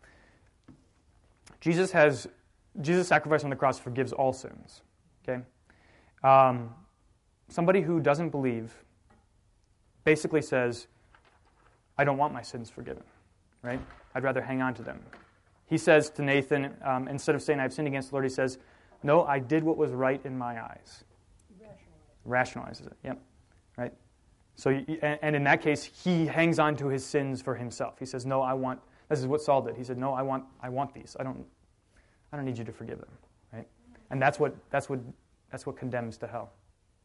[SPEAKER 1] Jesus has Jesus' sacrifice on the cross forgives all sins. Okay. Um, somebody who doesn't believe basically says, "I don't want my sins forgiven." Right? I'd rather hang on to them. He says to Nathan, um, instead of saying, I've sinned against the Lord, he says, No, I did what was right in my eyes. Rationalizes it, yep. Right? So, and in that case, he hangs on to his sins for himself. He says, No, I want, this is what Saul did. He said, No, I want, I want these. I don't, I don't need you to forgive them. Right? And that's what, that's what, that's what condemns to hell.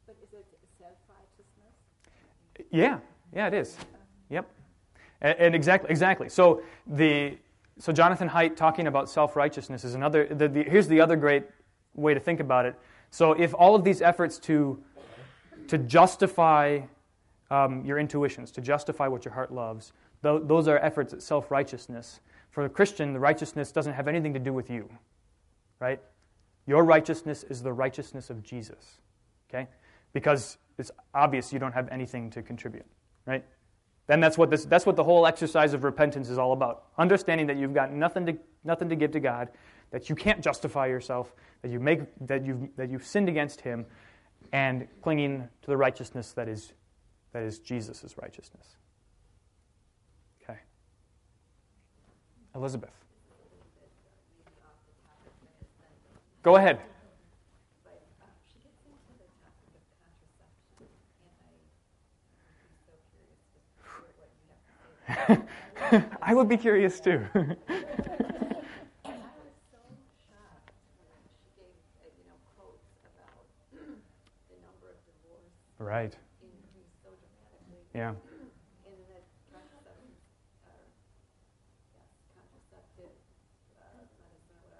[SPEAKER 8] But is it self righteousness?
[SPEAKER 1] Yeah, yeah, it is. Yep. And, and exactly, exactly. So the so Jonathan Haidt talking about self-righteousness is another. The, the, here's the other great way to think about it. So if all of these efforts to to justify um, your intuitions, to justify what your heart loves, th- those are efforts at self-righteousness. For a Christian, the righteousness doesn't have anything to do with you, right? Your righteousness is the righteousness of Jesus, okay? Because it's obvious you don't have anything to contribute, right? Then that's what, this, that's what the whole exercise of repentance is all about. Understanding that you've got nothing to, nothing to give to God, that you can't justify yourself, that, you make, that, you've, that you've sinned against Him, and clinging to the righteousness that is, that is Jesus' righteousness. Okay. Elizabeth. Go ahead. I would be curious too.
[SPEAKER 4] I was so shocked when she gave, uh, you know, quotes about the number of divorces
[SPEAKER 1] right.
[SPEAKER 4] increased so dramatically.
[SPEAKER 1] Yeah.
[SPEAKER 4] And that contraceptive, uh, yes, contraceptive, uh, medicine, whatever,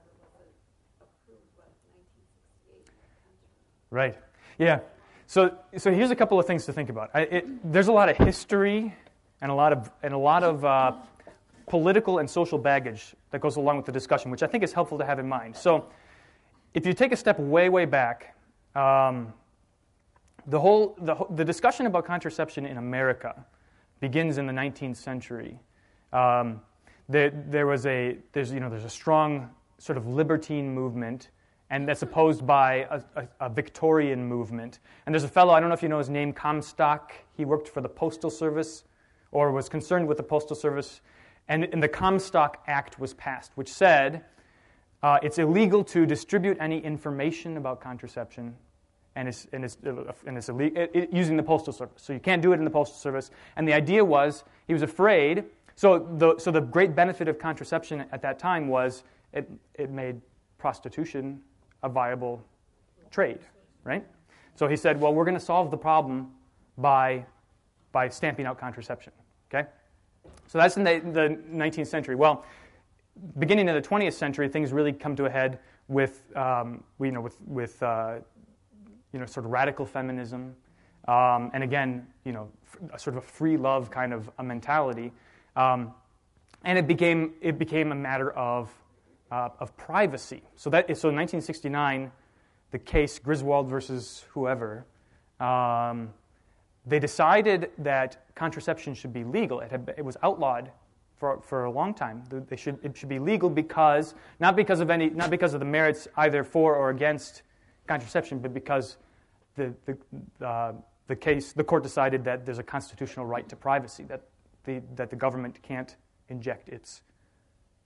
[SPEAKER 4] was approved, what, 1968 in that country?
[SPEAKER 1] Right. Yeah. So, so here's a couple of things to think about. I, it, there's a lot of history and a lot of and a lot of uh, political and social baggage that goes along with the discussion, which I think is helpful to have in mind. So, if you take a step way, way back, um, the whole the, the discussion about contraception in America begins in the 19th century. Um, there, there was a there's you know there's a strong sort of libertine movement and that's opposed by a, a, a, Victorian movement. And there's a fellow, I don't know if you know his name, Comstock. He worked for the Postal Service or was concerned with the Postal Service. And, and the Comstock Act was passed, which said uh, it's illegal to distribute any information about contraception and it's, and it's, and it's illegal, it, it, using the Postal Service. So you can't do it in the Postal Service. And the idea was he was afraid. So the, so the great benefit of contraception at that time was it, it made prostitution a viable trade, right? So he said, well, we're going to solve the problem by, by stamping out contraception, okay? So that's in the, the 19th century. Well, beginning of the 20th century, things really come to a head with, um, you know, with, with uh, you know, sort of radical feminism, um, and again, you know, f- sort of a free love kind of a mentality. Um, and it became, it became a matter of uh, of privacy. So that, so in 1969, the case Griswold versus whoever, um, they decided that contraception should be legal. It, had, it was outlawed for, for a long time. They should, it should be legal because not because of any not because of the merits either for or against contraception, but because the the, uh, the case the court decided that there's a constitutional right to privacy that the that the government can't inject its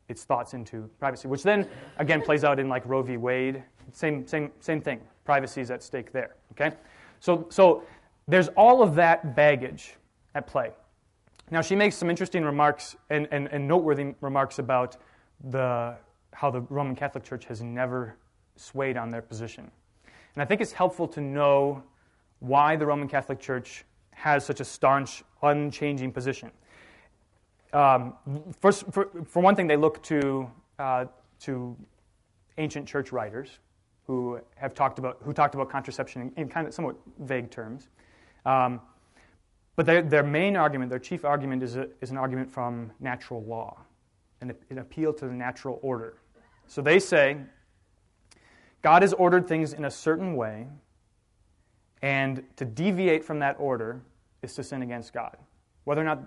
[SPEAKER 1] its thoughts into privacy, which then again plays out in like Roe v. Wade. Same, same, same thing. Privacy is at stake there. Okay, so so there's all of that baggage at play. Now she makes some interesting remarks and, and, and noteworthy remarks about the how the Roman Catholic Church has never swayed on their position, and I think it's helpful to know why the Roman Catholic Church has such a staunch, unchanging position um, first, for, for, one thing, they look to, uh, to ancient church writers who have talked about, who talked about contraception in, in kind of somewhat vague terms. Um, but their, their main argument, their chief argument, is, a, is an argument from natural law, an, an appeal to the natural order. So they say God has ordered things in a certain way, and to deviate from that order is to sin against God. Whether or not,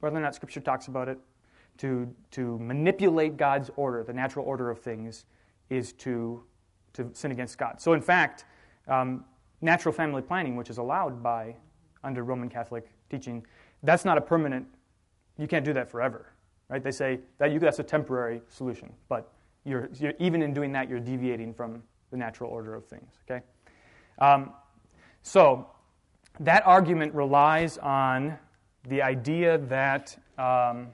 [SPEAKER 1] whether or not Scripture talks about it, to, to manipulate God's order, the natural order of things, is to, to sin against God. So, in fact, um, natural family planning, which is allowed by under Roman Catholic teaching, that's not a permanent. You can't do that forever, right? They say that you, that's a temporary solution, but you're, you're, even in doing that, you're deviating from the natural order of things. Okay, um, so that argument relies on the idea that um,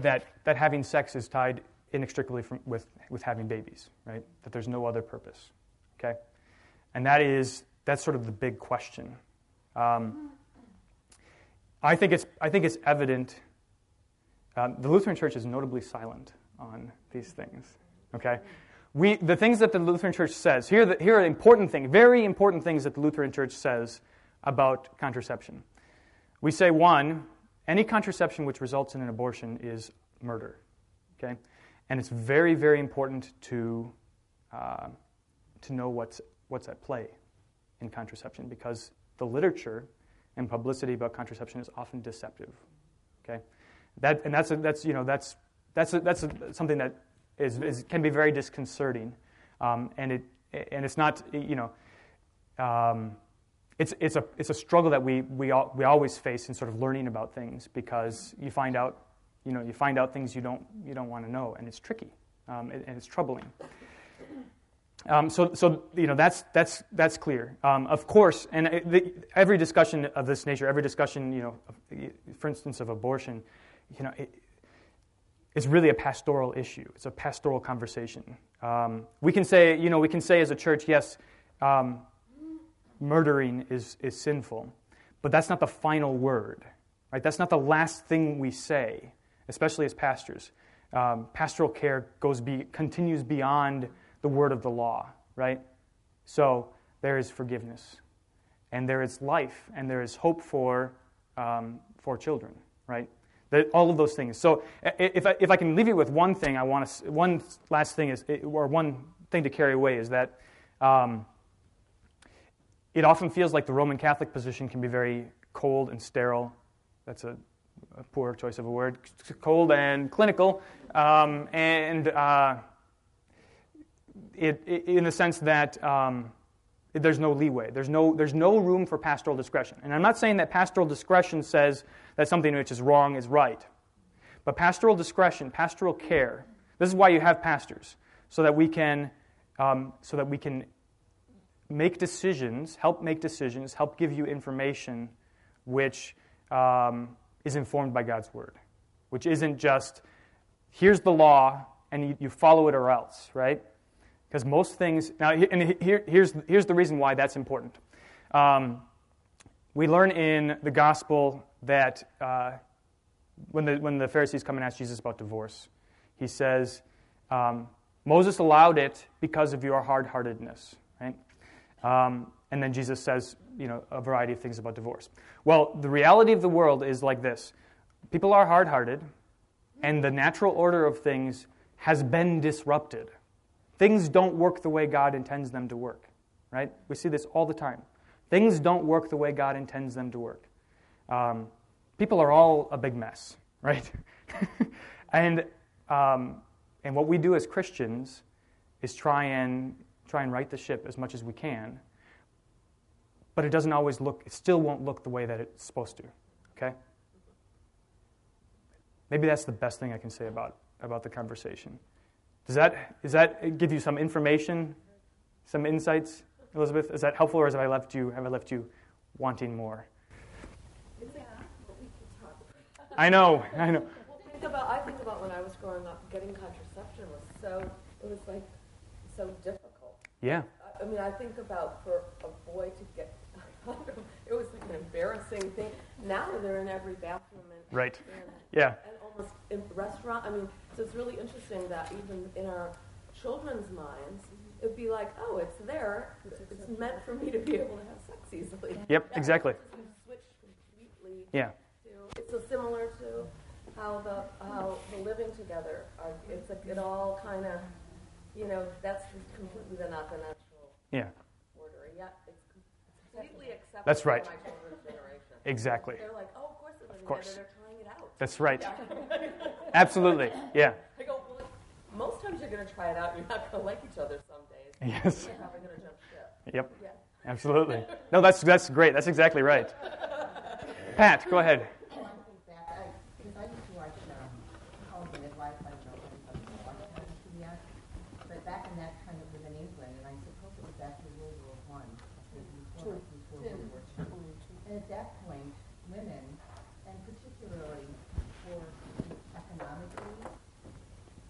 [SPEAKER 1] that that having sex is tied inextricably from, with with having babies, right? That there's no other purpose. Okay, and that is that's sort of the big question. Um, I think it's I think it's evident. Um, the Lutheran Church is notably silent on these things. Okay, we the things that the Lutheran Church says here. The, here are important things, very important things that the Lutheran Church says about contraception. We say one, any contraception which results in an abortion is murder. Okay, and it's very very important to uh, to know what's what's at play in contraception because the literature and publicity about contraception is often deceptive. Okay, that and that's a, that's you know that's that's a, that's a, something that is, is, can be very disconcerting, um, and it and it's not you know. Um, it's, it's, a, it's a struggle that we, we, all, we always face in sort of learning about things because you find out, you know, you find out things you don't, you don't want to know, and it's tricky um, and, and it's troubling. Um, so, so you know that's that's that's clear. Um, of course, and the, every discussion of this nature, every discussion, you know, for instance, of abortion, you know, it, it's really a pastoral issue. It's a pastoral conversation. Um, we can say, you know, we can say as a church, yes, um, murdering is is sinful, but that's not the final word, right? That's not the last thing we say, especially as pastors. Um, pastoral care goes be, continues beyond the word of the law, right? So there is forgiveness, and there is life, and there is hope for, um, for children, right? That, all of those things. So if I, if I can leave you with one thing, I want to, one last thing is, or one thing to carry away is that um, it often feels like the Roman Catholic position can be very cold and sterile. That's a, a poor choice of a word. Cold and clinical, um, and uh, it, it, in the sense that um, there's no leeway. There's no, there's no room for pastoral discretion. And I'm not saying that pastoral discretion says that something which is wrong is right. But pastoral discretion, pastoral care, this is why you have pastors, so that we can, um, so that we can make decisions, help make decisions, help give you information which um, is informed by God's word, which isn't just here's the law and you, you follow it or else, right? Because most things, now, and here, here's, here's the reason why that's important. Um, we learn in the gospel that uh, when, the, when the Pharisees come and ask Jesus about divorce, he says, um, Moses allowed it because of your hard heartedness, right? Um, and then Jesus says, you know, a variety of things about divorce. Well, the reality of the world is like this people are hard hearted, and the natural order of things has been disrupted. Things don't work the way God intends them to work, right? We see this all the time. Things don't work the way God intends them to work. Um, people are all a big mess, right? and, um, and what we do as Christians is try and, try and right the ship as much as we can. But it doesn't always look, it still won't look the way that it's supposed to, okay? Maybe that's the best thing I can say about, about the conversation. Does that, does that give you some information, some insights, Elizabeth? Is that helpful, or have I left you, have I left you wanting more? I know, I know.
[SPEAKER 9] Well, Think about, I think about when I was growing up, getting contraception was so, it was like, so difficult.
[SPEAKER 1] Yeah.
[SPEAKER 9] I- I mean, I think about for a boy to get, it was like an embarrassing thing. Now they're in every bathroom and.
[SPEAKER 1] Right.
[SPEAKER 9] and-
[SPEAKER 1] Yeah.
[SPEAKER 9] And restaurant, I mean, so it's really interesting that even in our children's minds, mm-hmm. it'd be like, oh, it's there. It's meant for me to be able to have sex easily.
[SPEAKER 1] Yep, exactly.
[SPEAKER 9] Switch completely
[SPEAKER 1] Yeah.
[SPEAKER 9] to, it's so similar to how the, how the living together, are, it's like, it all kind of, you know, that's completely the, not the natural
[SPEAKER 1] Yeah.
[SPEAKER 9] order, Yeah, it's completely acceptable.
[SPEAKER 1] That's right.
[SPEAKER 9] My children's generation.
[SPEAKER 1] Exactly.
[SPEAKER 9] They're like, oh, of course they're living
[SPEAKER 1] course. That's right. Absolutely. Yeah.
[SPEAKER 9] I go, well, most times you're going to try it out, you're not going to like each other some days.
[SPEAKER 1] Yes.
[SPEAKER 9] You're probably going to jump ship.
[SPEAKER 1] Yep.
[SPEAKER 9] Yeah.
[SPEAKER 1] Absolutely. No, that's that's great. That's exactly right. Pat, go ahead.
[SPEAKER 10] Because I used to watch um, Home and Midlife, I don't know if anybody watched that TV yet, but back in that time it was in England, and I suppose it was after World War One, before, before World War Two. And at that point, women, and particularly for economically,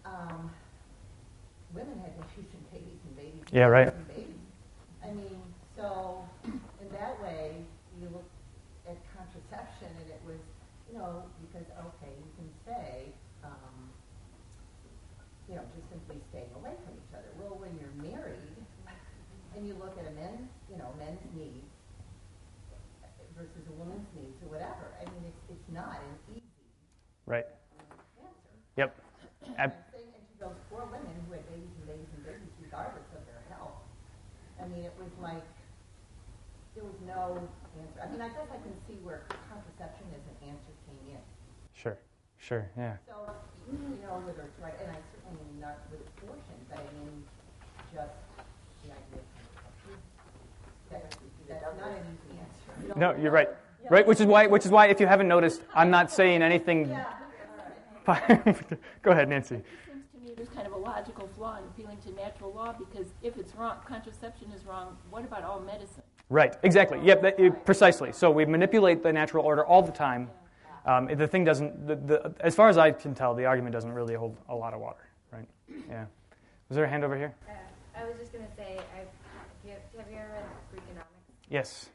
[SPEAKER 10] um, women had babies and babies and babies. and
[SPEAKER 1] Yeah, right.
[SPEAKER 10] babies and babies. I mean, so in that way, you look at contraception, and it was, you know, because okay, you can say, um, you know, just simply staying away from each other. Well, when you're married, and you look at a men's, you know, men's needs versus a woman's needs or whatever. I mean, it's it's not an easy
[SPEAKER 1] Right.
[SPEAKER 10] answer.
[SPEAKER 1] Yep.
[SPEAKER 10] And
[SPEAKER 1] Ab-
[SPEAKER 10] saying, and to those four women who had babies and babies and babies, regardless of their health, I mean, it was like there was no answer. I mean, I guess I can see where contraception as an answer came in.
[SPEAKER 1] Sure. Sure. Yeah.
[SPEAKER 10] So, you know, whether it's right, and I certainly mean not with abortion, but I mean just the idea of contraception. That's, that's not an easy answer.
[SPEAKER 1] No, you're right. Right, which is why which is why if you haven't noticed, I'm not saying anything. go ahead, Nancy.
[SPEAKER 5] It seems to me there's kind of a logical flaw in appealing to natural law because if it's wrong, contraception is wrong, what about all medicine?
[SPEAKER 1] Right, exactly. Yep, that, it- precisely. So we manipulate the natural order all the time. Um, the thing doesn't, the, the, as far as I can tell, the argument doesn't really hold a lot of water, right? Yeah. Was there a hand over here?
[SPEAKER 7] Uh, I was just going to say, I've, have, you, have you ever read Freakonomics?
[SPEAKER 1] Yes.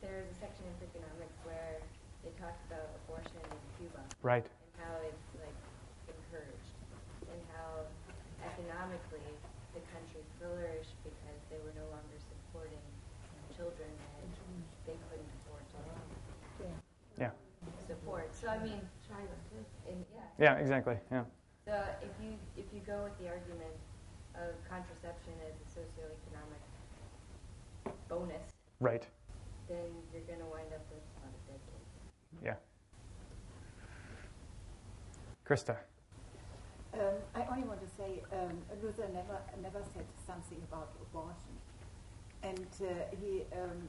[SPEAKER 7] There's a section in Freakonomics where they talk about abortion in Cuba
[SPEAKER 1] Right.
[SPEAKER 7] and how it's like encouraged and how economically the country flourished because they were no longer supporting children that they couldn't afford to
[SPEAKER 1] Yeah.
[SPEAKER 7] support. So I mean,
[SPEAKER 9] China, too.
[SPEAKER 7] in, yeah.
[SPEAKER 1] Yeah, exactly. Yeah.
[SPEAKER 7] So if you if you go with the argument of contraception as a socioeconomic bonus,
[SPEAKER 1] Right.
[SPEAKER 7] then you're going to wind up with a lot of dead kids.
[SPEAKER 1] Yeah. Krista.
[SPEAKER 8] Um, I only want to say um, Luther never never said something about abortion, and uh, he um,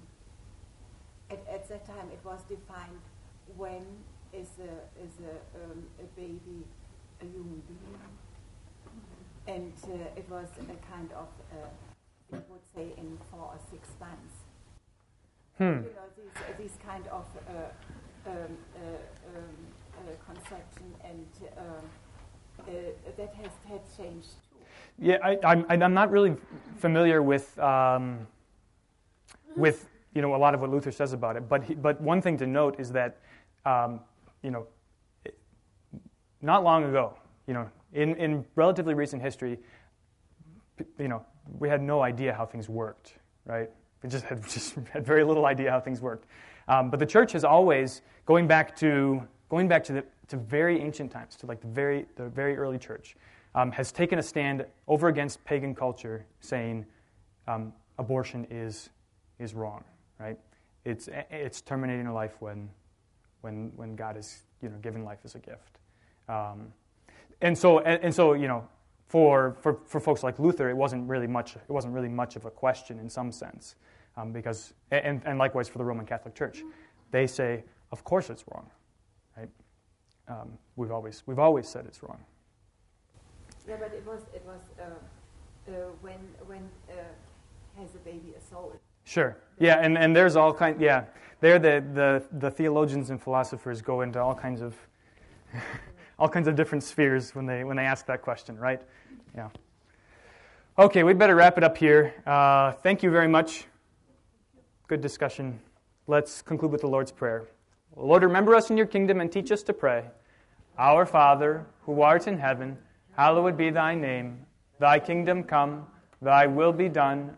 [SPEAKER 8] at, at that time it was defined when is a is a, um, a baby a human being, and uh, it was a kind of uh, you would say in four or six months.
[SPEAKER 1] Hmm.
[SPEAKER 8] You know these these kind of uh, um, uh, um, uh, conception and. Um, uh, that has had changed too.
[SPEAKER 1] Yeah, I, I'm, I'm not really familiar with, um, with you know, a lot of what Luther says about it. But, he, but one thing to note is that, um, you know, not long ago, you know, in, in relatively recent history, you know, we had no idea how things worked, right? We just had, just had very little idea how things worked. Um, but the church has always, going back to, going back to, the, to very ancient times, to like the very, the very early church, um, has taken a stand over against pagan culture, saying um, abortion is, is wrong, right? It's, it's terminating a life when, when, when God is you know, given life as a gift. Um, and so, and, and so, you know, for, for, for folks like Luther, it wasn't really much. It wasn't really much of a question in some sense, um, because and, and likewise for the Roman Catholic Church, they say, of course it's wrong, right? Um, we've always we've always said it's wrong.
[SPEAKER 8] Yeah, but it was it was uh, uh, when when uh, has a baby a soul?
[SPEAKER 1] Sure. Yeah, and, and there's all kind. Yeah, there the, the the theologians and philosophers go into all kinds of all kinds of different spheres when they when they ask that question, right? Yeah. Okay, we'd better wrap it up here. Uh, thank you very much. Good discussion. Let's conclude with the Lord's Prayer. Lord, remember us in your kingdom and teach us to pray. Our Father, who art in heaven, hallowed be thy name. Thy kingdom come, Thy will be done,